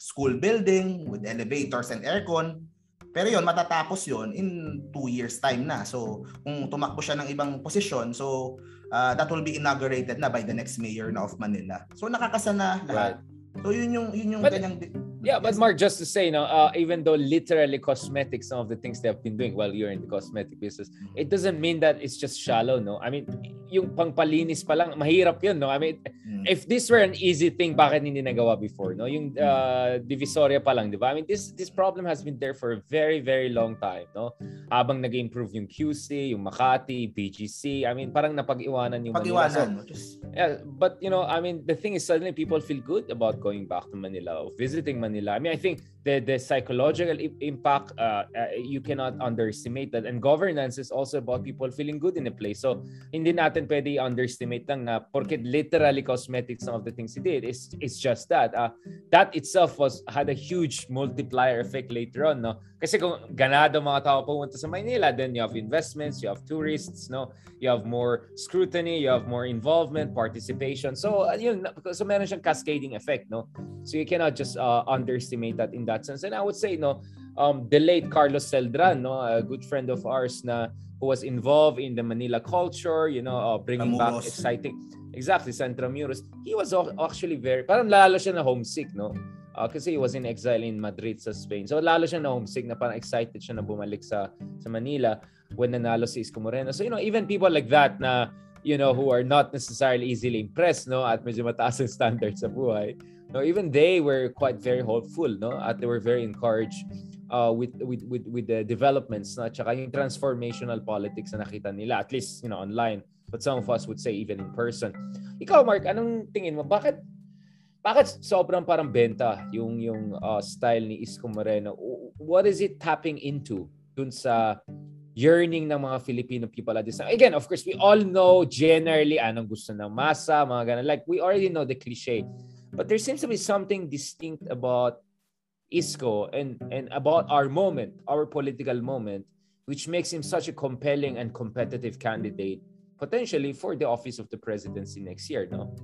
school building with elevators and aircon. Pero yon matatapos yon in 2 years time na. So kung tumakbo siya ng ibang posisyon so uh, that will be inaugurated na by the next mayor na of Manila. So nakakasana lahat. Right. so yun yung yun yung But, ganyang Yeah, but Mark, just to say, no, uh, even though literally cosmetic, some of the things they have been doing while you're in the cosmetic business, mm-hmm. it doesn't mean that it's just shallow, no? I mean, yung pangpalinis pa lang, mahirap yun, no? I mean, mm. if this were an easy thing, bakit hindi nagawa before, no? Yung uh, Divisoria pa lang, di ba? I mean, this this problem has been there for a very, very long time, no? Habang nag-improve yung QC, yung Makati, BGC, I mean, parang napag-iwanan yung Pag-iwanan. So, yeah, but, you know, I mean, the thing is, suddenly people feel good about going back to Manila or visiting Manila I mean, I think the the psychological impact uh, uh, you cannot underestimate that. And governance is also about people feeling good in a place. So hindi natin pwede underestimate lang na porque literally cosmetic some of the things he did. It's it's just that. Uh, that itself was had a huge multiplier effect later on, no? Kasi kung ganado mga tao pumunta sa then you have investments, you have tourists, no? You have more scrutiny, you have more involvement, participation. So, uh, yun, so meron siyang cascading effect, no? So you cannot just uh, underestimate that in that sense. And I would say, no, um, the late Carlos Celdran, no, a good friend of ours na who was involved in the Manila culture, you know, uh, bringing Amuros. back exciting, exactly, Centro Muros. He was actually very, parang lalo siya na homesick, no? Uh, kasi he was in exile in Madrid sa Spain. So lalo siya na homesick na parang excited siya na bumalik sa sa Manila when nanalo si Isko Moreno. So you know, even people like that na you know who are not necessarily easily impressed no at medyo mataas ang standards sa buhay. No, even they were quite very hopeful no at they were very encouraged uh, with with with with the developments na tsaka yung transformational politics na nakita nila at least you know online but some of us would say even in person. Ikaw Mark, anong tingin mo? Bakit bakit sobrang parang benta yung yung uh, style ni Isko Moreno? What is it tapping into dun sa yearning ng mga Filipino people at this time? Again, of course, we all know generally anong gusto ng masa, mga ganun. Like, we already know the cliche. But there seems to be something distinct about Isko and, and about our moment, our political moment, which makes him such a compelling and competitive candidate potentially for the office of the presidency next year, no?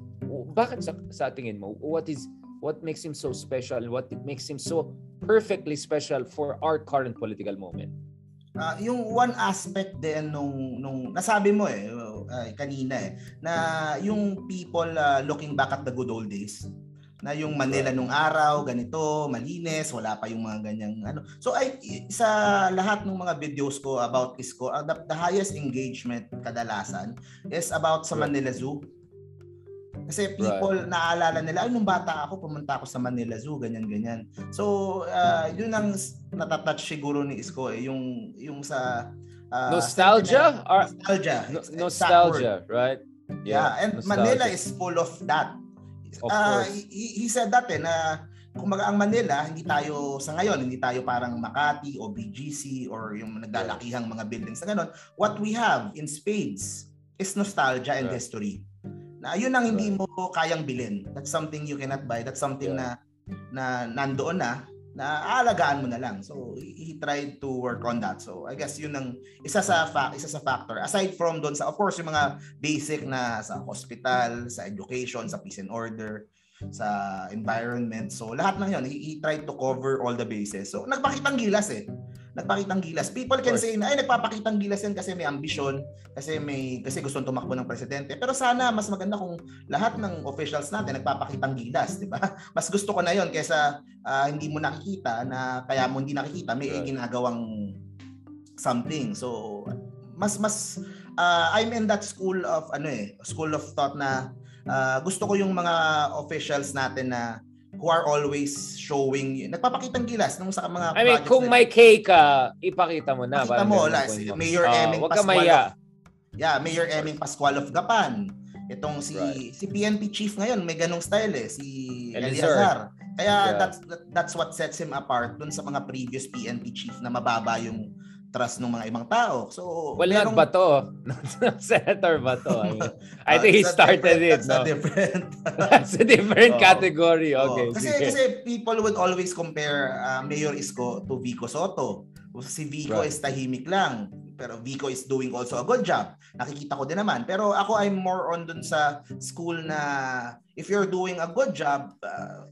Bakit sa, sa tingin mo, what is what makes him so special? What makes him so perfectly special for our current political moment? Uh, yung one aspect din nung nung nasabi mo eh uh, kanina eh na yung people uh, looking back at the good old days na yung Manila nung araw, ganito, malinis, wala pa yung mga ganyang ano. So ay sa lahat ng mga videos ko about Isko, uh, the, the highest engagement kadalasan is about sa Manila Zoo. Kasi people right. naaalala nila, ay nung bata ako, pumunta ako sa Manila Zoo, ganyan ganyan. So uh, yun ang natatouch siguro ni Isko eh, yung yung sa uh, nostalgia or nostalgia. No, nostalgia, right? Yeah, yeah and nostalgia. Manila is full of that uh, he, he said that eh, na kumaga ang Manila, hindi tayo sa ngayon, hindi tayo parang Makati o BGC or yung naglalakihang mga buildings na ganun. What we have in spades is nostalgia and right. history. Na yun ang hindi mo kayang bilhin. That's something you cannot buy. That's something yeah. na na nandoon na na aalagaan mo na lang. So he, he tried to work on that. So I guess yun ang isa sa fa- isa sa factor. Aside from doon sa of course yung mga basic na sa hospital, sa education, sa peace and order, sa environment. So lahat ng yun, he, he tried to cover all the bases. So nagpakitang gilas eh nagpakitang gilas. People can say na ay nagpapakitang gilas yan kasi may ambisyon, kasi may kasi gustong tumakbo ng presidente. Pero sana mas maganda kung lahat ng officials natin nagpapakitang gilas, di ba? Mas gusto ko na 'yon kaysa uh, hindi mo nakikita na kaya mo hindi nakikita may right. ginagawang something. So mas mas uh, I'm in that school of ano eh, school of thought na uh, gusto ko yung mga officials natin na who are always showing, nagpapakitang gilas nung sa mga I mean, kung may cake ka, ipakita mo na. Pakita mo, la, si Mayor uh, Eming Pascual. Of, yeah, Mayor Eming Pascual of Gapan. Itong si right. si PNP chief ngayon, may ganong style eh, si Eliazar. Kaya yeah. that's that, that's what sets him apart dun sa mga previous PNP chief na mababa yung trust ng mga ibang tao. So, well, merong... not Bato. Senator Bato. I, mean, I think he started it. That's no? a different. that's a different oh. category. Okay. Oh. Kasi, kasi people would always compare uh, Mayor Isko to Vico Soto. Si Vico right. is tahimik lang. Pero Vico is doing also a good job. Nakikita ko din naman. Pero ako I'm more on dun sa school na if you're doing a good job, uh,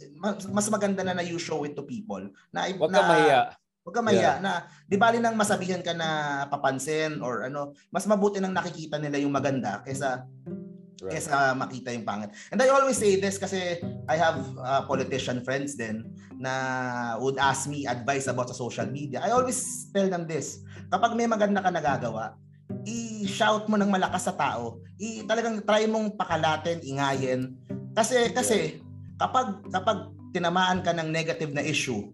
mas maganda na na you show it to people. Na, Huwag na, ka mahiya Huwag ka mahiya yeah. na, di bali nang masabihan ka na papansin or ano, mas mabuti nang nakikita nila yung maganda kaysa Right. Kesa makita yung pangit. And I always say this kasi I have uh, politician friends din na would ask me advice about sa social media. I always tell them this. Kapag may maganda ka nagagawa, i-shout mo ng malakas sa tao. I talagang try mong pakalatin, ingayin. Kasi kasi kapag kapag tinamaan ka ng negative na issue,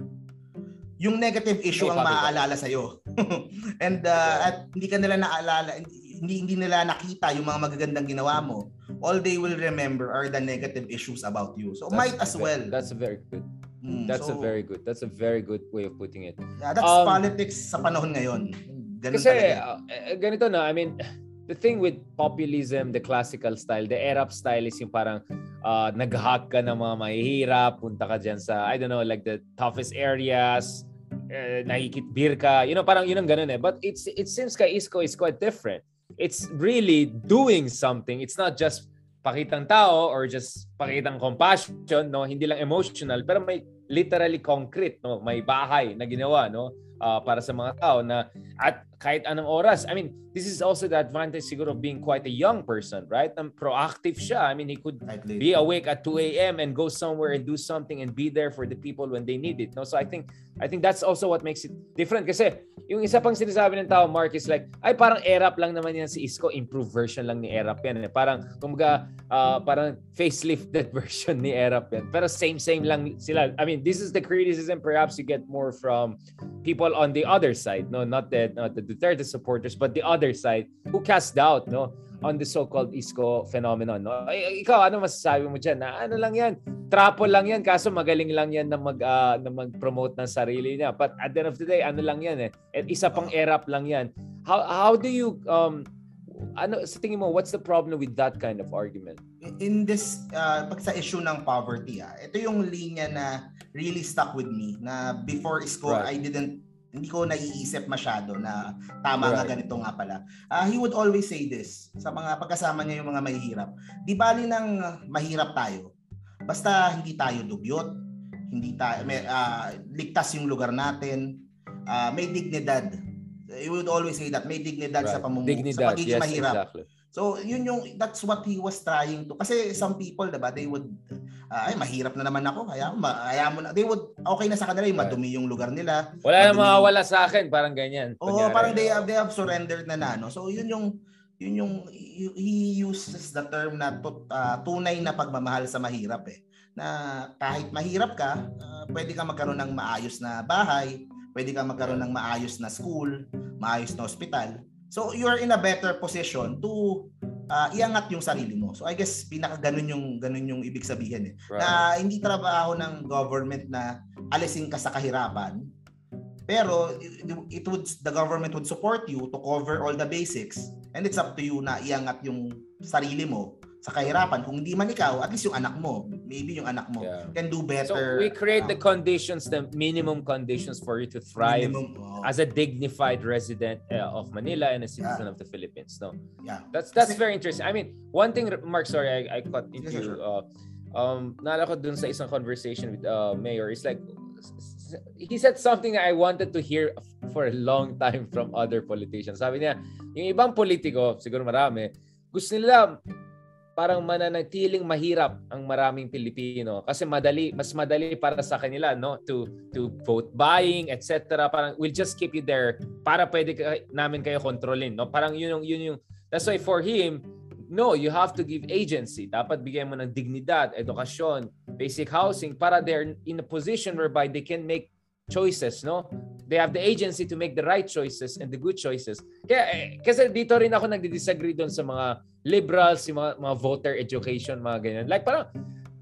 yung negative issue ang maaalala sa iyo. And uh, at hindi ka nila naalala, hindi hindi nila nakita yung mga magagandang ginawa mo, all they will remember are the negative issues about you. So that's might as well. That's a very good. Mm, that's so, a very good. That's a very good way of putting it. Yeah, that's um, politics sa panahon ngayon. Ganun kasi uh, ganito na, I mean, the thing with populism, the classical style, the Arab style is yung parang uh, nag-hack ka ng mga mahihirap, punta ka dyan sa, I don't know, like the toughest areas, uh, nakikitbir ka, you know, parang yun ang ganun eh. But it's, it seems kay Isko is quite different it's really doing something. It's not just pakitang tao or just pakitang compassion, no? Hindi lang emotional, pero may literally concrete, no? May bahay na ginawa, no? Uh, para sa mga tao na at kahit anong oras. I mean, this is also the advantage siguro of being quite a young person, right? Um, proactive siya. I mean, he could be awake at 2 a.m. and go somewhere and do something and be there for the people when they need it. No? So I think I think that's also what makes it different. Kasi yung isa pang sinasabi ng tao, Mark, is like, ay parang Erap lang naman yan si Isko. Improved version lang ni Erap yan. Eh. Parang, kumbaga, uh, parang facelifted version ni Erap yan. Pero same-same lang sila. I mean, this is the criticism perhaps you get more from people on the other side. No, Not the, not the Duterte supporters, but the other side who cast doubt, no? On the so-called Isko phenomenon. No? Ay, ikaw, ano masasabi mo dyan? Na, ano lang yan? Trapo lang yan, kaso magaling lang yan na, mag, uh, na mag-promote ng sarili niya. But at the end of the day, ano lang yan eh. At isa pang erap lang yan. How, how do you, um, ano, sa tingin mo, what's the problem with that kind of argument? In this, uh, pag sa issue ng poverty, ah, ito yung linya na really stuck with me na before Isko, right. I didn't hindi ko naiisip masyado na tama right. nga ganito nga pala. Uh, he would always say this sa mga pagkasama niya yung mga mahihirap. Di bali nang mahirap tayo. Basta hindi tayo dugyot, hindi tayo may, uh, ligtas yung lugar natin, uh, may dignidad. He would always say that may dignidad right. sa pamumuhay sa pagiging yes, mahirap. Exactly. So, yun yung, that's what he was trying to. Kasi some people, diba, they would, uh, ay, mahirap na naman ako. Kaya, ma, kaya mo na, they would, okay na sa kanila yung madumi yung lugar nila. Wala na mawawala sa akin, parang ganyan. Oo, parang they have, they have surrendered na na, no? So, yun yung, yun yung, he uses the term na tut, uh, tunay na pagmamahal sa mahirap eh. Na kahit mahirap ka, uh, pwede ka magkaroon ng maayos na bahay, pwede ka magkaroon ng maayos na school, maayos na ospital, So you're in a better position to uh, iangat yung sarili mo. So I guess pinaka ganun yung ganun yung ibig sabihin eh. Right. Na hindi trabaho ng government na alisin ka sa kahirapan. Pero it would the government would support you to cover all the basics and it's up to you na iangat yung sarili mo sa kahirapan. Kung hindi man ikaw, at least yung anak mo, maybe yung anak mo yeah. can do better. So we create um, the conditions, the minimum conditions for you to thrive minimum, oh. as a dignified resident uh, of Manila and a citizen yeah. of the Philippines. No, yeah, that's that's very interesting. I mean, one thing, Mark, sorry, I, I cut into. Yes, sure. uh, um, naalala ko dun sa isang conversation with uh, Mayor. It's like he said something that I wanted to hear for a long time from other politicians. Sabi niya, yung ibang politiko, siguro marami, gusto nila parang mananatiling mahirap ang maraming Pilipino. Kasi madali mas madali para sa kanila no? To to vote buying etc parang we'll just keep you there para pwede ka, namin kayo kontrolin no? Parang yun yung yun yung that's why for him no you have to give agency. Dapat bigyan mo ng dignidad edukasyon basic housing para they're in a position whereby they can make choices no they have the agency to make the right choices and the good choices kaya eh, kasi dito rin ako nagdi-disagree doon sa mga liberals, yung mga, mga voter education, mga ganyan. Like parang,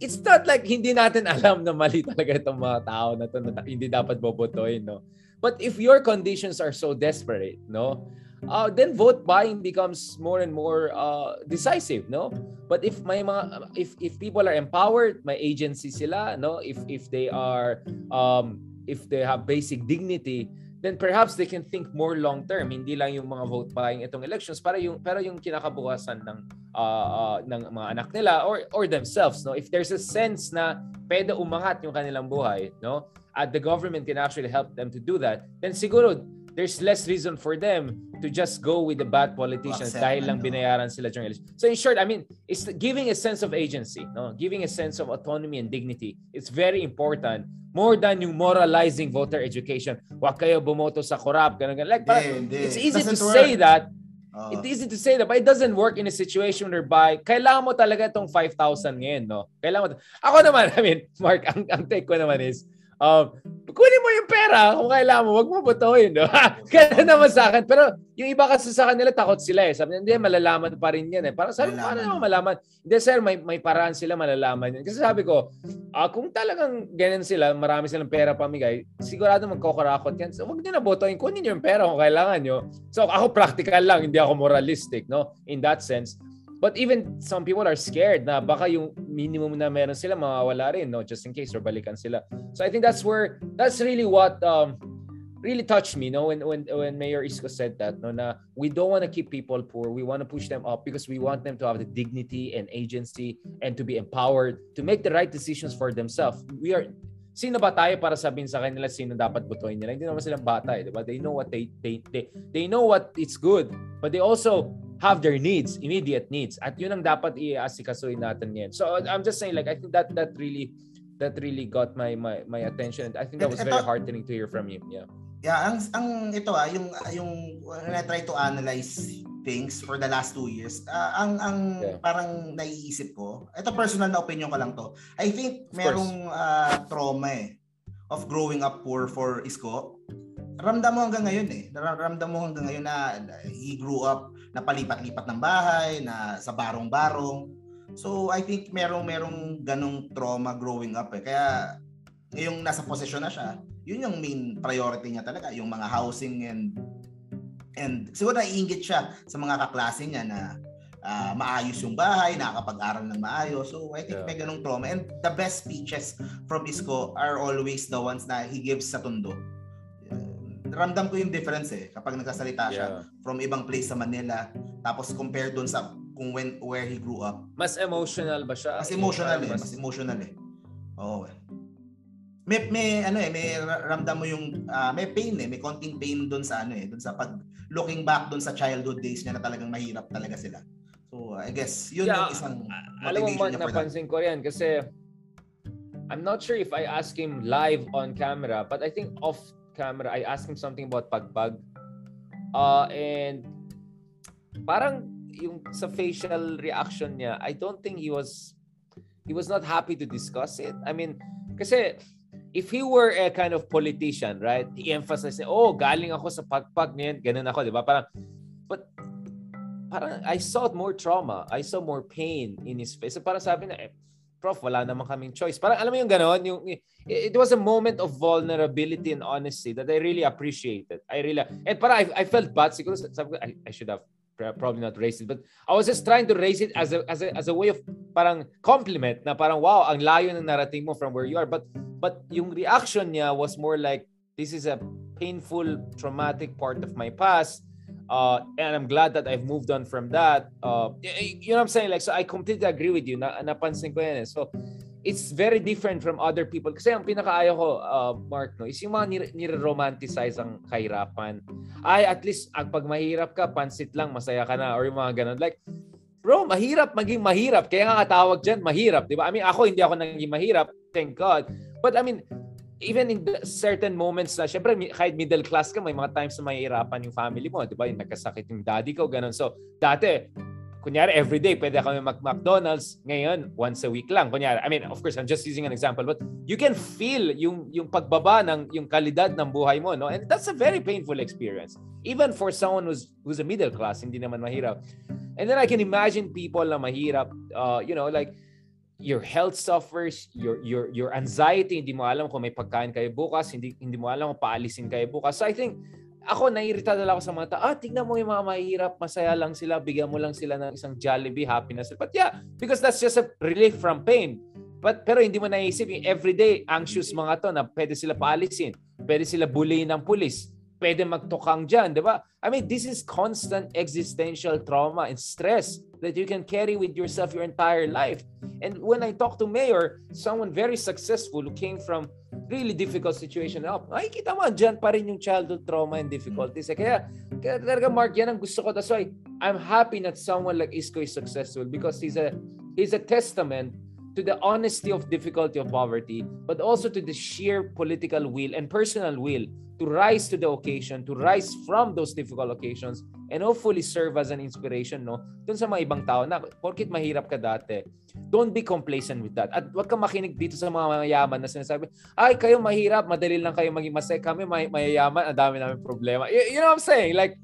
it's not like hindi natin alam na mali talaga itong mga tao na to na hindi dapat bobotohin, no? But if your conditions are so desperate, no? Uh, then vote buying becomes more and more uh, decisive, no? But if may mga if if people are empowered, may agency sila, no? If if they are um if they have basic dignity, then perhaps they can think more long term. Hindi lang yung mga vote buying itong elections para yung pero yung kinakabukasan ng uh, uh, ng mga anak nila or or themselves no? If there's a sense na pwede umangat yung kanilang buhay no? At the government can actually help them to do that then siguro there's less reason for them to just go with the bad politicians Accept, dahil lang binayaran sila during election. So in short, I mean, it's giving a sense of agency, no? Giving a sense of autonomy and dignity. It's very important more than yung moralizing voter education. Huwag kayo bumoto sa corrupt, ganun, ganun. Like, parang, it's easy to Doesn't say work. that, Oo. It's easy to say that, but it doesn't work in a situation whereby kailangan mo talaga itong 5,000 ngayon, no? Kailangan mo. Ako naman, I mean, Mark, ang, ang take ko naman is, um, kunin mo yung pera kung kailangan mo, wag mo botohin, no? Kaya naman sa akin. Pero yung iba kasi sa kanila, takot sila eh. Sabi hindi, malalaman pa rin yan eh. Parang sabi ko, Malalaman. paano naman malaman? Hindi, sir, may, may paraan sila malalaman yan. Kasi sabi ko, ah, kung talagang ganyan sila, marami silang pera pamigay, sigurado magkokorakot yan. So, wag nyo na botohin. Kunin nyo yung pera kung kailangan nyo. So, ako practical lang, hindi ako moralistic, no? In that sense. But even some people are scared na baka yung minimum na meron sila mawawala rin, no? Just in case or balikan sila. So I think that's where that's really what um really touched me, no, when when when Mayor Isko said that, no, na we don't want to keep people poor. We want to push them up because we want them to have the dignity and agency and to be empowered to make the right decisions for themselves. We are Sino ba tayo para sabihin sa kanila sino dapat botohin nila? Hindi naman silang bata, eh, di ba? They know what they they they they know what it's good, but they also have their needs, immediate needs. At yun ang dapat i-asikasuhin natin ngayon. So I'm just saying like I think that that really that really got my my my attention. I think that was very heartening to hear from you. Yeah. Yeah, ang ang ito ah, yung yung when I try to analyze things for the last two years, ah, ang ang Yeah. parang naiisip ko, ito personal na opinion ko lang to. I think Of merong ah, trauma eh of growing up poor for Isko. Ramdam mo hanggang ngayon eh. Ram- Ramdam mo hanggang ngayon na he grew up na palipat-lipat ng bahay, na sa barong-barong. So I think merong merong ganong trauma growing up eh. Kaya ngayong nasa posisyon na siya, yun yung main priority niya talaga, yung mga housing and and siguro naiingit siya sa mga kaklase niya na ah, maayos yung bahay, nakakapag-aral ng maayos. So I think Yeah. may ganong trauma. And the best speeches from Isko are always the ones na he gives sa tundo. Uh, Ramdam ko yung difference eh kapag nagsasalita siya Yeah. from ibang place sa Manila tapos compared doon sa kung when where he grew up. Mas emotional ba siya? Mas emotional eh, Parang mas emotional eh. Oo. eh. May may ano eh, may ra- ramdam mo yung ah, may pain eh, may konting pain doon sa ano eh, doon sa pag looking back doon sa childhood days niya na talagang mahirap talaga sila. So I guess yun Yeah, yung isang Alam mo, that. napansin ko yan kasi I'm not sure if I asked him live on camera, but I think off camera, I asked him something about pagbag. Uh, and parang yung sa facial reaction niya, I don't think he was he was not happy to discuss it. I mean, kasi if he were a kind of politician, right? He emphasized, oh, galing ako sa pagpag ngayon, ganun ako, di ba? Parang, but parang I saw more trauma. I saw more pain in his face. So parang sabi na, eh, Prof, wala naman kaming choice. Parang alam mo yung gano'n, yung, it was a moment of vulnerability and honesty that I really appreciated. I really, and parang I, I felt bad. Siguro sabi ko, I, I should have probably not raised it, but I was just trying to raise it as a, as a, as a way of parang compliment na parang, wow, ang layo ng narating mo from where you are. But, but yung reaction niya was more like, this is a painful, traumatic part of my past. Uh, and I'm glad that I've moved on from that. Uh, you know what I'm saying? Like, so I completely agree with you. Na, napansin ko yan eh. So, it's very different from other people. Kasi ang pinakaayaw ko, uh, Mark, no, is yung mga nire- nire-romanticize ang kahirapan. Ay, at least, ang pag mahirap ka, pansit lang, masaya ka na. Or yung mga ganun. Like, bro, mahirap maging mahirap. Kaya nga katawag dyan, mahirap. Di ba? I mean, ako hindi ako naging mahirap. Thank God. But I mean, even in certain moments na, syempre, kahit middle class ka, may mga times na mahihirapan yung family mo, di ba? Yung nagkasakit yung daddy ko, ganun. So, dati, kunyari, everyday, pwede kami mag-McDonald's. Ngayon, once a week lang. Kunyari, I mean, of course, I'm just using an example, but you can feel yung, yung pagbaba ng yung kalidad ng buhay mo, no? And that's a very painful experience. Even for someone who's, who's a middle class, hindi naman mahirap. And then I can imagine people na mahirap, uh, you know, like, your health suffers, your your your anxiety, hindi mo alam kung may pagkain kayo bukas, hindi hindi mo alam kung paalisin kayo bukas. So I think ako naiirita na lang ako sa mga tao, ah, tignan mo yung mga mahirap, masaya lang sila, bigyan mo lang sila ng isang Jollibee, happiness. But yeah, because that's just a relief from pain. But pero hindi mo naisip yung everyday anxious mga to na pwede sila paalisin, pwede sila bully ng pulis, pwede magtukang dyan, di ba? I mean, this is constant existential trauma and stress that you can carry with yourself your entire life. And when I talk to Mayor, someone very successful who came from really difficult situation up, kita mo, dyan pa rin yung childhood trauma and difficulties. Eh, kaya, kaya talaga, Mark, yan ang gusto ko. That's why I'm happy that someone like Isko is successful because he's a he's a testament to the honesty of difficulty of poverty, but also to the sheer political will and personal will to rise to the occasion, to rise from those difficult occasions, and hopefully serve as an inspiration no dun sa mga ibang tao na porkit mahirap ka dati don't be complacent with that. At wag ka makinig dito sa mga mayayaman na sinasabi ay kayo mahirap madali lang kayo maging masaya. Kami may mayayaman ang dami namin problema. You, you know what I'm saying? Like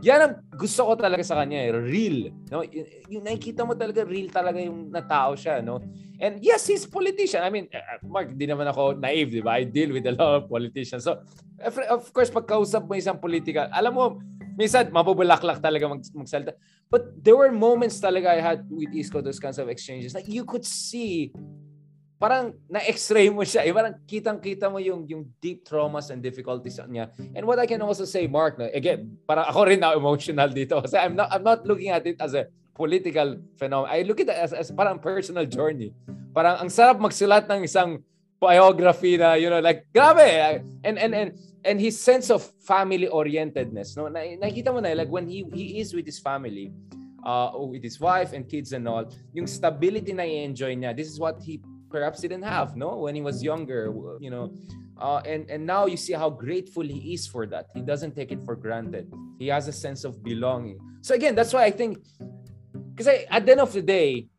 yan ang gusto ko talaga sa kanya, eh. real. No? Y- yung nakikita mo talaga, real talaga yung natao siya. No? And yes, he's politician. I mean, uh, Mark, di naman ako naive, di ba? I deal with a lot of politicians. So, of course, pagkausap mo isang politika, alam mo, minsan mabubulaklak talaga mag, magsalita. But there were moments talaga I had with Isco, those kinds of exchanges, that you could see parang na-x-ray mo siya. Eh, parang kitang-kita mo yung, yung deep traumas and difficulties niya. And what I can also say, Mark, no, again, parang ako rin na emotional dito. Kasi I'm not, I'm not looking at it as a political phenomenon. I look at it as, as parang personal journey. Parang ang sarap magsulat ng isang biography na, you know, like, grabe! And, and, and, and his sense of family orientedness, no? Na, nakita mo na, like, when he, he is with his family, uh, with his wife and kids and all, yung stability na i-enjoy niya, this is what he perhaps he didn't have no? When he was younger you know? Uh, and and now you see how grateful he is for that. He doesn't take it for granted. He has a sense of belonging. So again that's why i think because at the end of the day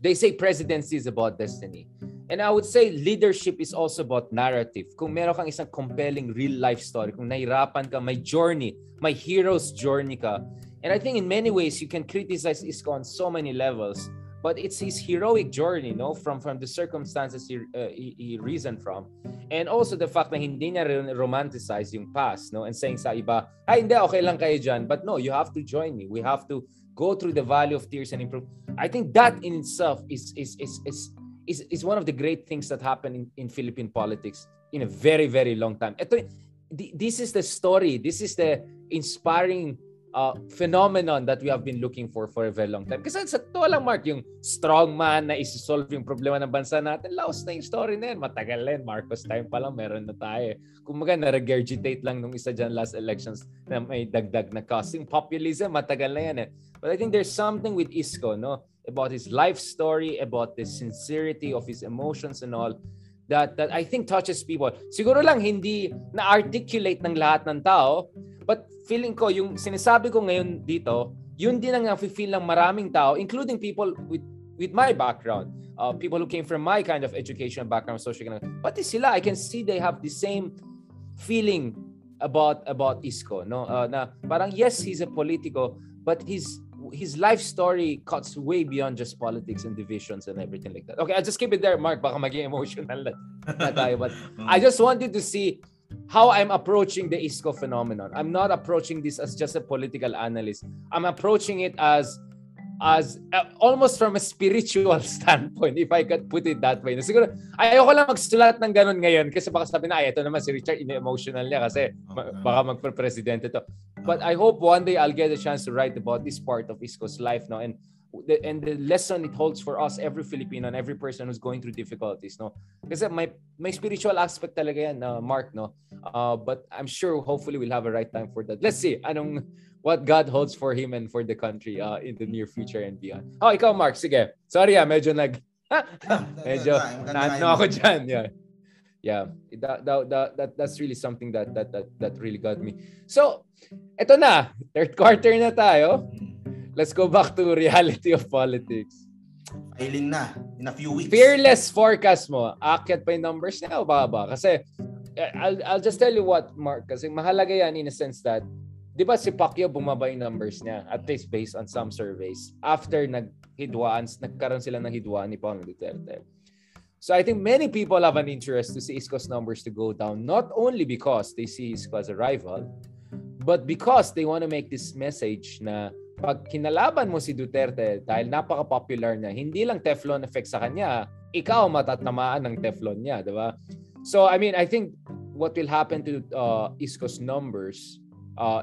they say presidency is about destiny. And i would say leadership is also about narrative. Kung meron kang isang compelling real life story kung nahirapan ka may journey may hero's journey ka. And i think in many ways you can criticize Isko on so many levels but it's his heroic journey no from from the circumstances he, uh, he, he reasoned from. And also the fact na hindi niya romanticize yung past no? And saying sa iba ay hindi okay lang kayo dyan. But no you have to join me. We have to go through the valley of tears and improve. I think that in itself is is is is is, is one of the great things that happened in, in Philippine politics in a very very long time. Ito this is the story. This is the inspiring uh, phenomenon that we have been looking for for a very long time. Kasi sa to lang, Mark, yung strong man na isi-solve yung problema ng bansa natin, laos na yung story na yun. Matagal na yun. Marcos time pa lang, meron na tayo. Kung maga, na-regurgitate lang nung isa dyan last elections na may dagdag na cost. Yung populism, matagal na yan eh. But I think there's something with Isko, no? About his life story, about the sincerity of his emotions and all that that I think touches people. Siguro lang hindi na-articulate ng lahat ng tao, but feeling ko yung sinasabi ko ngayon dito, yun din ang nafe-feel ng maraming tao, including people with with my background, uh, people who came from my kind of education background, social Pati sila, I can see they have the same feeling about about Isko, no? Uh, na parang yes, he's a politico, but his his life story cuts way beyond just politics and divisions and everything like that. Okay, I'll just keep it there, Mark. Baka maging emotional na, na tayo. But I just wanted to see how I'm approaching the ISCO phenomenon. I'm not approaching this as just a political analyst. I'm approaching it as as uh, almost from a spiritual standpoint if I could put it that way. Siguro ayoko lang magsulat ng ganun ngayon kasi baka sabi na ay ito naman si Richard in-emotional niya kasi okay. baka magpre-presidente to. But I hope one day I'll get a chance to write about this part of Isco's life now and the, and the lesson it holds for us every Filipino and every person who's going through difficulties no? Kasi may may spiritual aspect talaga yan uh, Mark no? Uh, but I'm sure hopefully we'll have a right time for that. Let's see anong what God holds for him and for the country uh, in the near future and beyond. Oh ikaw Mark sige. Sorry ah medyo nag medyo naano ako dyan yeah yeah that, that, that, that that's really something that that that that really got me so eto na third quarter na tayo let's go back to reality of politics. Filing na in a few weeks. Fearless forecast mo. Akyat pa yung numbers niya o baba? Kasi eh, I'll, I'll just tell you what, Mark. Kasi mahalaga yan in a sense that di ba si Pacquiao bumaba yung numbers niya at least based on some surveys after naghidwaan, nagkaroon sila ng hidwaan ni Paolo Duterte. So I think many people have an interest to see Isko's numbers to go down not only because they see Isko as a rival but because they want to make this message na pag kinalaban mo si Duterte dahil napaka-popular niya, hindi lang Teflon effect sa kanya, ikaw matatamaan ng Teflon niya, di ba? So, I mean, I think what will happen to uh, Isko's numbers uh,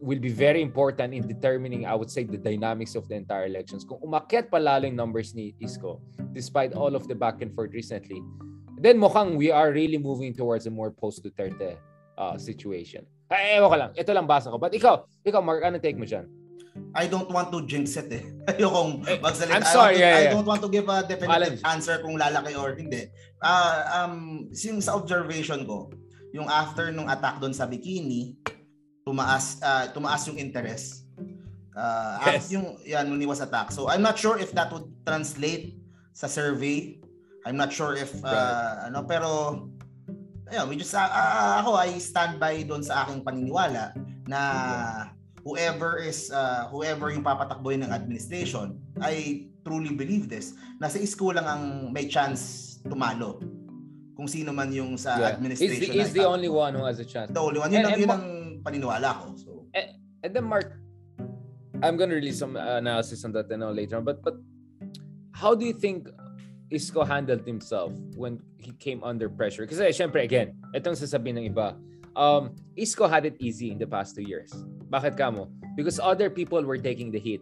will be very important in determining, I would say, the dynamics of the entire elections. Kung umakyat pa lalo yung numbers ni Isko, despite all of the back and forth recently, then mukhang we are really moving towards a more post-Duterte uh, situation. Ay, ewan ko lang. Ito lang basa ko. But ikaw, ikaw Mark, ano take mo dyan? I don't want to jinx it eh. Ayokong Eh, magsalita. I'm sorry, I, to- yeah, I yeah. don't want to give a definitive Alam. answer kung lalaki or hindi. Ah, um, yung sa observation ko, yung after nung attack doon sa bikini, tumaas ah, tumaas yung interest. Ah, Yes. yung yan when he was attacked. So I'm not sure if that would translate sa survey. I'm not sure if ah, ano pero ayun, we just ah, ah, ako I stand by doon sa aking paniniwala na whoever is uh, whoever yung papatakboy ng administration I truly believe this na sa isko lang ang may chance tumalo kung sino man yung sa Yeah. Administration the, he's na the only one who has a chance. the only one yun, And- ang, and yun ma- paniniwala ko so And then Mark, I'm gonna release some analysis on that and all later on. But but how do you think Isco handled himself when he came under pressure? Kasi syempre again, itong sasabihin ng iba. Um, Isco had it easy in the past two years. Bakit ka mo? Because other people were taking the hit.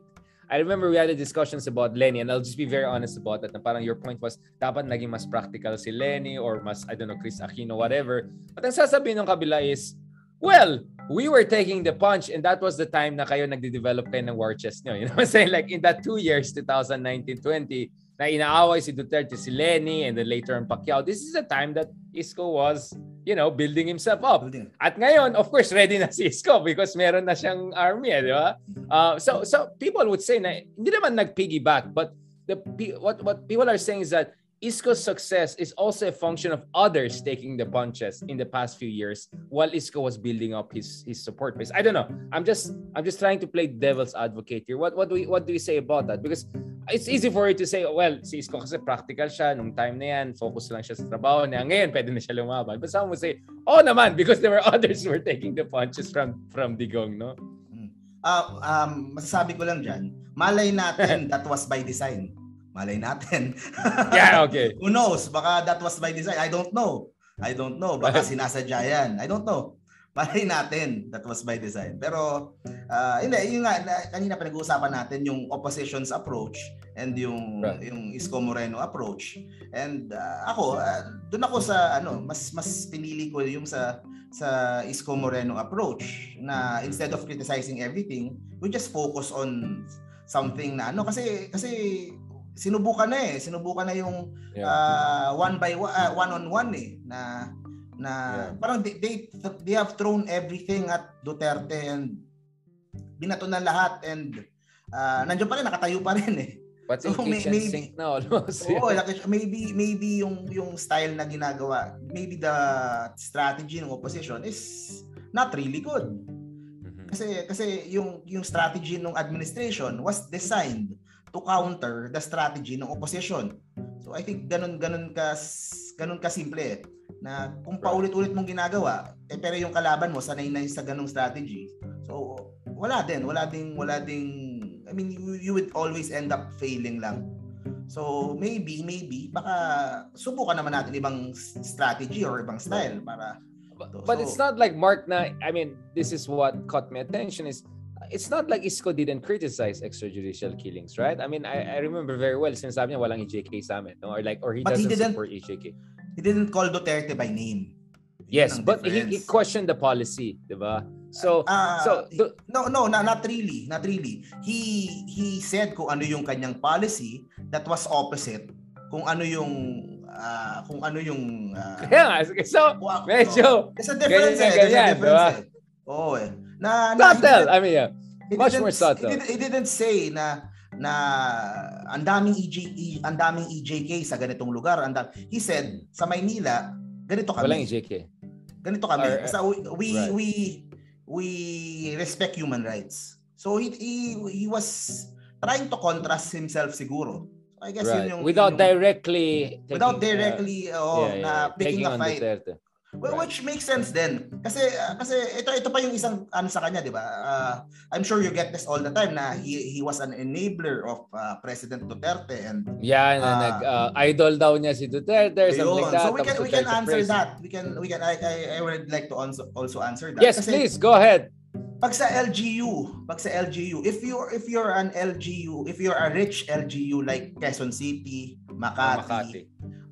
I remember we had a discussions about Lenny and I'll just be very honest about that. Na parang your point was dapat naging mas practical si Lenny or mas, I don't know, Chris Aquino, whatever. But ang sasabihin ng kabila is, well, we were taking the punch and that was the time na kayo nagde-develop kayo ng war chest nyo. You know what I'm saying? Like in that two years, 2019-20, na inaaway si Duterte, si Lenny, and then later on Pacquiao, this is the time that Isco was, you know, building himself up. building. At ngayon, of course, ready na si Isco because meron na siyang army, eh, di ba? Uh, so, so people would say na hindi naman nag-piggyback, but the what what people are saying is that Isco's success is also a function of others taking the punches in the past few years while Isco was building up his his support base. I don't know. I'm just I'm just trying to play devil's advocate here. What what do we what do we say about that? Because it's easy for you to say, well, si Isco kasi practical siya nung time na yan, focus lang siya sa trabaho niya. Ngayon, pwede na siya lumaban. But some would say, oh naman, because there were others who were taking the punches from from Digong, no? Ah, um, masasabi ko lang dyan, malay natin that was by design. Malay natin. Yeah, okay. Who knows? Baka that was by design. I don't know. I don't know. Baka sinasadya yan. I don't know. Malay natin that was by design. Pero, ah, hindi, yun nga, na, kanina pinag-uusapan natin yung opposition's approach and yung Right. yung Isko Moreno approach. And ah, ako, ah, doon ako sa ano, mas mas pinili ko yung sa sa Isko Moreno approach na instead of criticizing everything, we just focus on something na ano kasi kasi sinubukan na eh, sinubukan na yung Yeah. uh, one by one, uh, one on one eh na na Yeah. parang they, they they have thrown everything at Duterte and binato na lahat and uh, nandiyan pa rin nakatayo pa rin eh. But So, may- maybe- sink na almost. Oo, like, maybe maybe yung yung style na ginagawa, maybe the strategy ng opposition is not really good. Mhm. Kasi kasi yung yung strategy ng administration was designed to counter the strategy ng opposition. So I think ganun ganun ka ganun ka simple eh, na kung paulit-ulit mong ginagawa eh pero yung kalaban mo sanay na sa ganung strategy. So wala din, wala ding wala ding I mean you, you would always end up failing lang. So maybe maybe baka subukan naman natin ibang strategy or ibang style para But, So- but it's not like Mark na, I mean, this is what caught my attention is it's not like Isko didn't criticize extrajudicial killings, right? I mean, I, I remember very well sinasabi niya walang EJK sa amin, no? or like or he But he doesn't didn't- support EJK. he didn't call Duterte by name. Yes, but he, he questioned the policy, 'di ba? So Ah, so the, no no na, not really not really he he said kung ano yung kanyang policy that was opposite kung ano yung ah, kung ano yung ah, kaya nga, so medyo there's a difference ganyan eh, there's a difference diba? eh. oo eh na, na subtle. I mean, yeah. much more subtle. he didn't, he didn't say na na ang daming EJ ang daming EJK sa ganitong lugar ang dam- he said sa Maynila ganito kami Walang EJK. ganito kami Or- basta we we, Right. we we respect human rights so he, he he was trying to contrast himself siguro so I guess Right. yun yung Without yun yung, directly taking, without uh, directly oh, yeah, yeah, na picking taking a fight Duterte. Well, right. which makes sense then. Kasi uh, kasi ito ito pa yung isang ano sa kanya, 'di ba? Uh, I'm sure you get this all the time na he he was an enabler of uh, President Duterte and Yeah, na uh, nag uh, idol daw niya si Duterte something like that. So we can we can answer praise. that. We can we can I, I I would like to also also answer that. Yes, kasi, please go ahead. Pag sa LGU, pag sa LGU, if you're if you're an LGU, if you're a rich LGU like Quezon City, Makati, Makati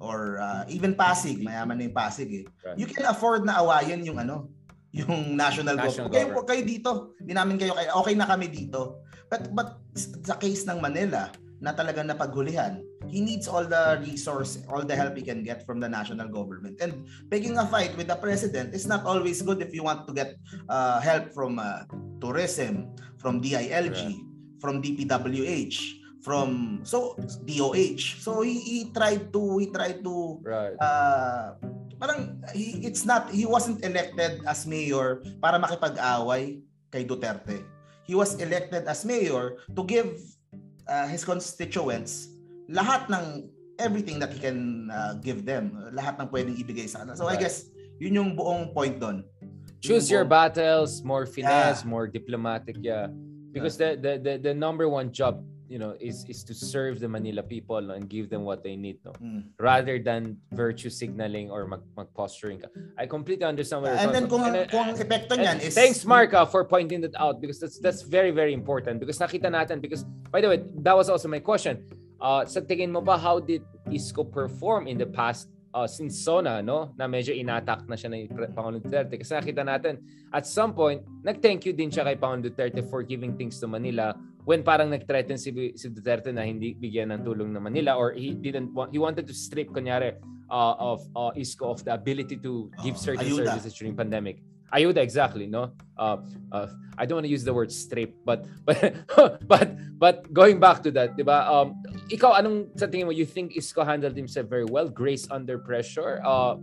or uh, even Pasig, mayaman na yung Pasig eh. Right. You can afford na awayin yung ano, yung national, national government. Okay, kayo dito. Hindi namin kayo okay na kami dito. But but sa case ng Manila na talagang napaghulihan, he needs all the resource, all the help he can get from the national government. And picking a fight with the president is not always good if you want to get uh, help from uh, tourism, from DILG, right. from DPWH from so DOH. So he, he tried to he tried to right. uh parang he, it's not he wasn't elected as mayor para makipag-away kay Duterte. He was elected as mayor to give uh, his constituents lahat ng everything that he can uh, give them, lahat ng pwedeng ibigay sa kanila. So right. I guess yun yung buong point doon. Choose your battles, more finesse, yeah. more diplomatic, yeah. Because the, the the the number one job you know is is to serve the Manila people no, and give them what they need no mm. rather than virtue signaling or mag, mag posturing ka. I completely understand what and then kung and, kung epekto niyan is thanks Mark uh, for pointing that out because that's that's very very important because nakita natin because by the way that was also my question uh sa tingin mo ba how did Isko perform in the past uh, since Sona, no, na medyo inattack na siya ng Pangulong Duterte. Kasi nakita natin, at some point, nag-thank you din siya kay Pangulong Duterte for giving things to Manila when parang nag-threaten si, si Duterte na hindi bigyan ng tulong ng Manila or he didn't want, he wanted to strip, kunyari, uh, of uh, ISCO of the ability to give certain uh, services during pandemic. Ayuda exactly no uh, uh, I don't want to use the word strip but but but but going back to that 'di ba um ikaw anong sa tingin mo you think Isko handled himself very well grace under pressure uh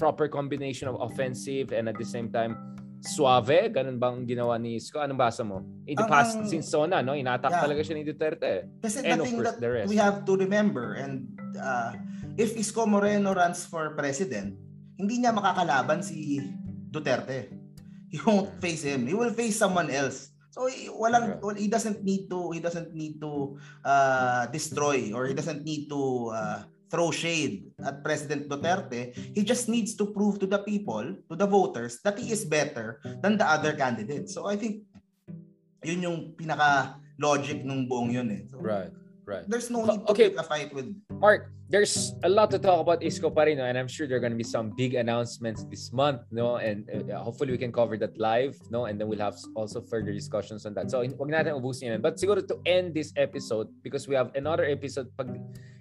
proper combination of offensive and at the same time suave ganun bang ginawa ni Isko anong basa mo in the past um, since Sona no inatak yeah. talaga siya ni Duterte kasi and the thing that the rest. we have to remember and uh, if Isko Moreno runs for president hindi niya makakalaban si Duterte. He won't face him. He will face someone else. So walang well, he doesn't need to he doesn't need to uh, destroy or he doesn't need to uh, throw shade at President Duterte. He just needs to prove to the people, to the voters that he is better than the other candidates. So I think yun yung pinaka logic nung buong yun eh. So, right. Right. There's no need to okay. pick a fight with Mark. There's a lot to talk about Isko pa rin, no? and I'm sure there are going to be some big announcements this month, no? And uh, hopefully we can cover that live, no? And then we'll have also further discussions on that. So wag natin ubusin yan. But siguro to end this episode because we have another episode pag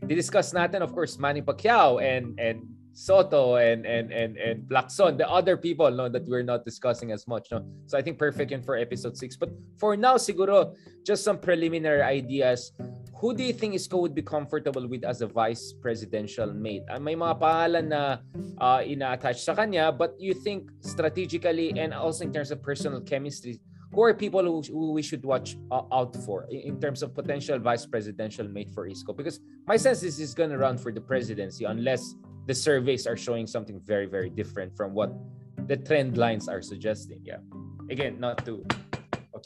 discuss natin of course Manny Pacquiao and and Soto and and and and Blackson, the other people no that we're not discussing as much no. So I think perfect in for episode 6. But for now siguro just some preliminary ideas who do you think Isko would be comfortable with as a vice presidential mate? Uh, may mga pangalan na uh, ina-attach sa kanya, but you think strategically and also in terms of personal chemistry, who are people who, who we should watch uh, out for in, in terms of potential vice presidential mate for Isko? Because my sense is he's going to run for the presidency unless the surveys are showing something very, very different from what the trend lines are suggesting. Yeah. Again, not to.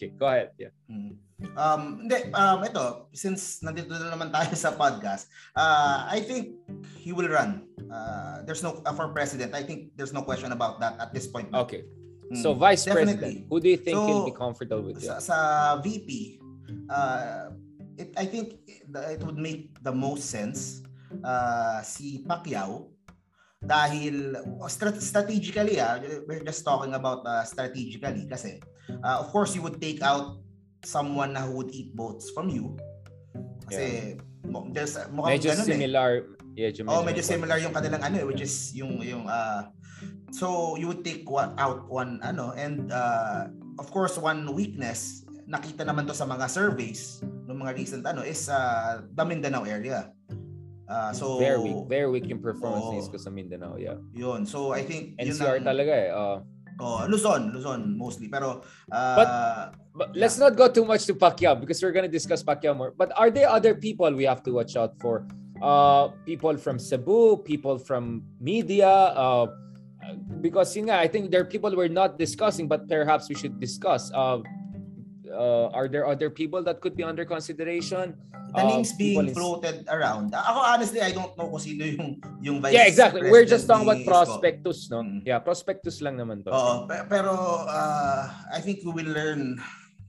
Okay, go ahead. Yeah. Mm-hmm. Um, hindi, um, ito, since nandito na naman tayo sa podcast, uh, I think he will run. Uh, there's no, uh, for president, I think there's no question about that at this point. Okay. Mm, so vice Definitely. president, who do you think so, he'll be comfortable with? Sa, sa VP, uh, it, I think it would make the most sense uh, si Pacquiao dahil strategically ah we're just talking about uh, strategically kasi uh, of course you would take out someone na who would eat boats from you. Kasi yeah. there's mukhang medyo ganun similar. Eh. Yeah, medyo, oh, medyo similar yung kanilang ano eh, which is yung yung uh so you would take one out one ano and uh of course one weakness nakita naman to sa mga surveys ng mga recent ano is uh, the Mindanao area. Uh, so very weak, very weak yung performance oh, ko sa Mindanao, yeah. Yun. So I think NCR yun ang, talaga eh. Uh, Oh, Luzon, Luzon mostly. Pero uh, but, but yeah. let's not go too much to Pacquiao because we're gonna discuss Pacquiao more. But are there other people we have to watch out for? Uh, people from Cebu, people from media, uh, because yun nga, I think there are people we're not discussing but perhaps we should discuss. Uh, uh, are there other people that could be under consideration? The Uh, names being people in- floated around. Ako honestly, I don't know kung sino yung yung vice Yeah, exactly. We're just talking about prospectus, no? Mm. Yeah, prospectus lang naman to. Oo, pe- pero uh, I think we will learn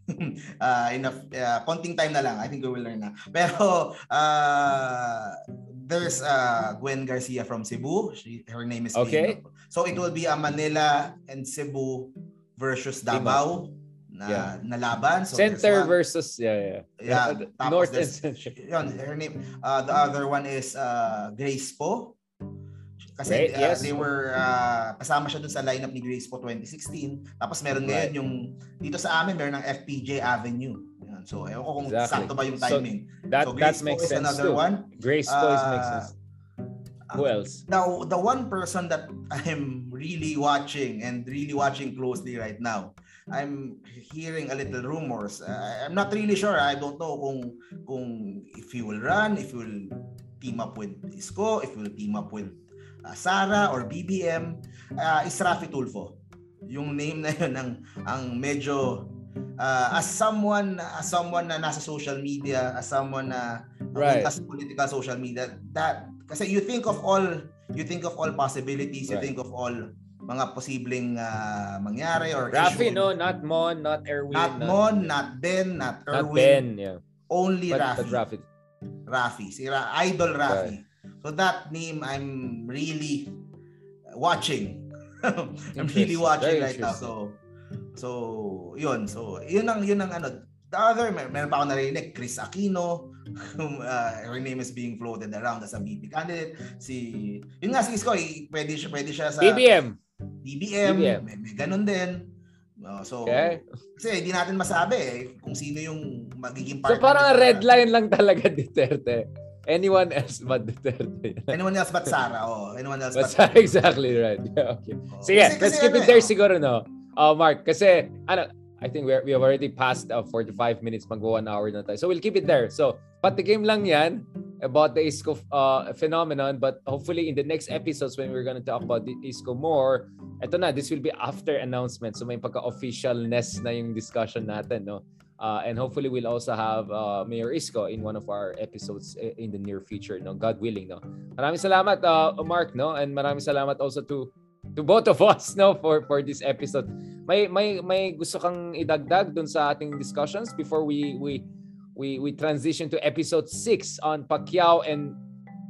uh, enough uh, konting time na lang. I think we will learn na. Pero uh, there's uh, Gwen Garcia from Cebu. She, her name is Okay. being- So it will be a Manila and Cebu versus Team up. Na Yeah. na laban. So Center one- versus, yeah, yeah. Yeah, Uh, tapos North and Central. Yun, her name. Uh, the other one is uh, Grace Po. Kasi Great, uh, yes. they were uh, kasama siya dun sa lineup ni Grace Po 2016. Tapos meron ngayon Right. yung dito sa amin meron ng FPJ Avenue. Yan. So ewan ko kung Exactly. sakto ba yung So, timing. That, so that Grace makes Po is sense another too. one. Grace Uh, makes sense. Who else? Now, the one person that I'm really watching and really watching closely right now, I'm hearing a little rumors. Uh, I'm not really sure. I don't know kung kung if he will run, if he will team up with Isko, if he will team up with uh, Sara or BBM. Uh, is Rafi Tulfo. Yung name na yun ang ang medyo uh, as someone as someone na nasa social media, as someone na Right. as political social media that kasi you think of all you think of all possibilities you Right. think of all mga posibleng ah, mangyari or Rafi, issue. no? Not Mon, not Erwin. not Mon not Ben not Not Erwin. Ben, yeah. only But, Rafi but Rafi. Rafi. Si Ra- idol Rafi. So that name I'm really watching. I'm really watching Very right now. So so yun. So yun ang yun ang ano. The other mer- meron pa ako narinig. Chris Aquino. Uh, her name is being floated around as a VP candidate. Si yun nga si Isko eh, pwede siya pwede siya sa BBM. BBM, BBM. May, may ganun din No, so Okay. kasi hindi natin masabi eh kung sino yung magiging So partner parang ni Sara. red line lang talaga Duterte. Anyone else but Duterte. anyone else but Sara oh anyone else But but exactly right. Yeah, okay. Oh. Sige, Kasi- let's kasi keep ano it there eh, oh. siguro, no? Uh, Mark, kasi, ano, I think we're, we have already passed uh, 45 minutes, mag one hour na tayo. So we'll keep it there. So, patikim lang yan about the ISCO uh, phenomenon, but hopefully in the next episodes when we're gonna talk about the ISCO more, eto na, this will be after announcement. So may pagka-officialness na yung discussion natin, no? Uh, and hopefully we'll also have uh, Mayor Isko in one of our episodes in the near future, no? God willing, no? Maraming salamat, uh, Mark, no? And maraming salamat also to to both of us, no? For for this episode. May may may gusto kang idagdag dun sa ating discussions before we we we we transition to episode 6 on Pacquiao and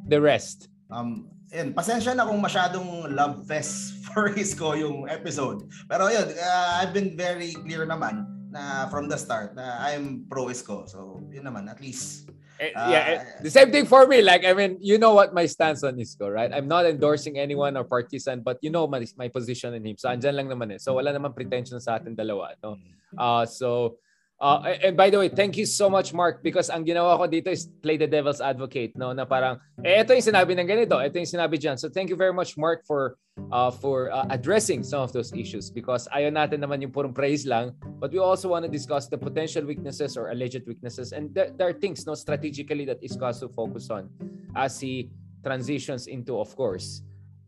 the rest. Um, yun, pasensya na kung masyadong love fest for Isko yung episode. Pero yun, uh, I've been very clear naman na from the start na I'm pro Isko. So, yun naman, at least. Eh, Ah, yeah, eh, the same thing for me. Like, I mean, you know what my stance on Isco, right? I'm not endorsing anyone or partisan, but you know my, my position in him. So, andyan lang naman eh. So, wala naman pretension sa atin dalawa, no? Uh, so, uh, and by the way, thank you so much, Mark, because ang ginawa ko dito is play the devil's advocate, no? Na parang, eh, ito yung sinabi ng ganito, ito yung sinabi dyan. So, thank you very much, Mark, for uh, for uh, addressing some of those issues because ayaw natin naman yung purong praise lang, but we also want to discuss the potential weaknesses or alleged weaknesses. And there, there are things, no, strategically that Isco has to focus on as he transitions into, of course,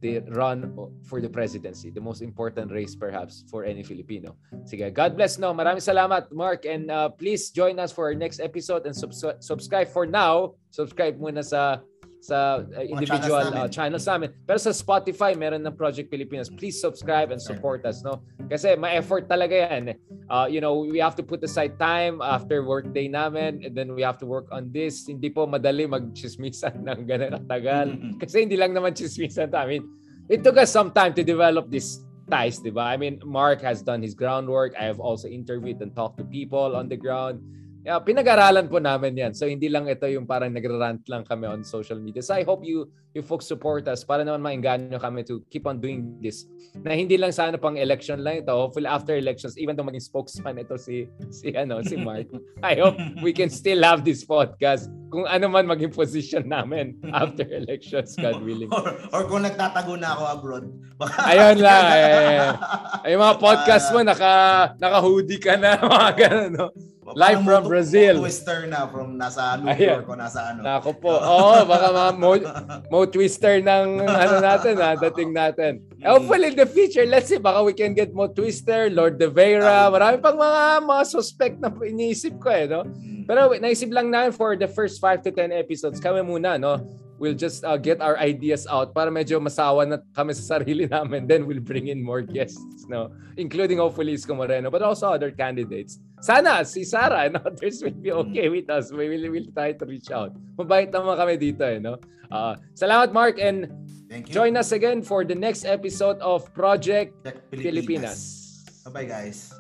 the run for the presidency, the most important race perhaps for any Filipino. Sige, God bless no. Maraming salamat Mark and uh, please join us for our next episode and subs- subscribe for now. Subscribe muna sa sa uh, individual channels namin. uh, channels namin. Pero sa Spotify, meron ng Project Pilipinas. Please subscribe and support us, no? Kasi ma-effort talaga yan. Uh, you know, we have to put aside time after work day namin and then we have to work on this. Hindi po madali mag-chismisan ng ganun katagal. Kasi hindi lang naman chismisan mean, it took us some time to develop these ties, di ba? I mean, Mark has done his groundwork. I have also interviewed and talked to people on the ground. Yeah, pinag-aralan po namin yan. So, hindi lang ito yung parang nagrarant lang kami on social media. So, I hope you you folks support us para naman maingganyo kami to keep on doing this. Na hindi lang sana pang election lang ito. Hopefully, after elections, even though maging spokesman ito si, si, ano, si Mark, I hope we can still have this podcast kung ano man maging position namin after elections, God willing. or, or kung nagtatago na ako abroad. Ayun lang. Eh. Ay, mga podcast mo, naka, naka-hoodie ka na, mga ganun, no? Live from mo- Brazil. mo Twister na from nasa New Ayan. York o nasa ano. Nako po. Oo, baka ma mo, mo twister ng ano natin ha, dating natin. Mm. Hopefully in the future, let's see, baka we can get mo twister, Lord De Vera, marami pang mga mga suspect na iniisip ko eh, no? Mm. Pero naisip lang namin for the first 5 to 10 episodes, kami muna, no? We'll just uh, get our ideas out para medyo masawa na kami sa sarili namin. Then we'll bring in more guests, no? Including hopefully Isko Moreno, but also other candidates. Sana si Sarah and others will be okay with us. We will, will try to reach out. Mabait naman kami dito, eh, no? Uh, salamat, Mark, and Thank you. join us again for the next episode of Project Check Pilipinas. Bye-bye guys.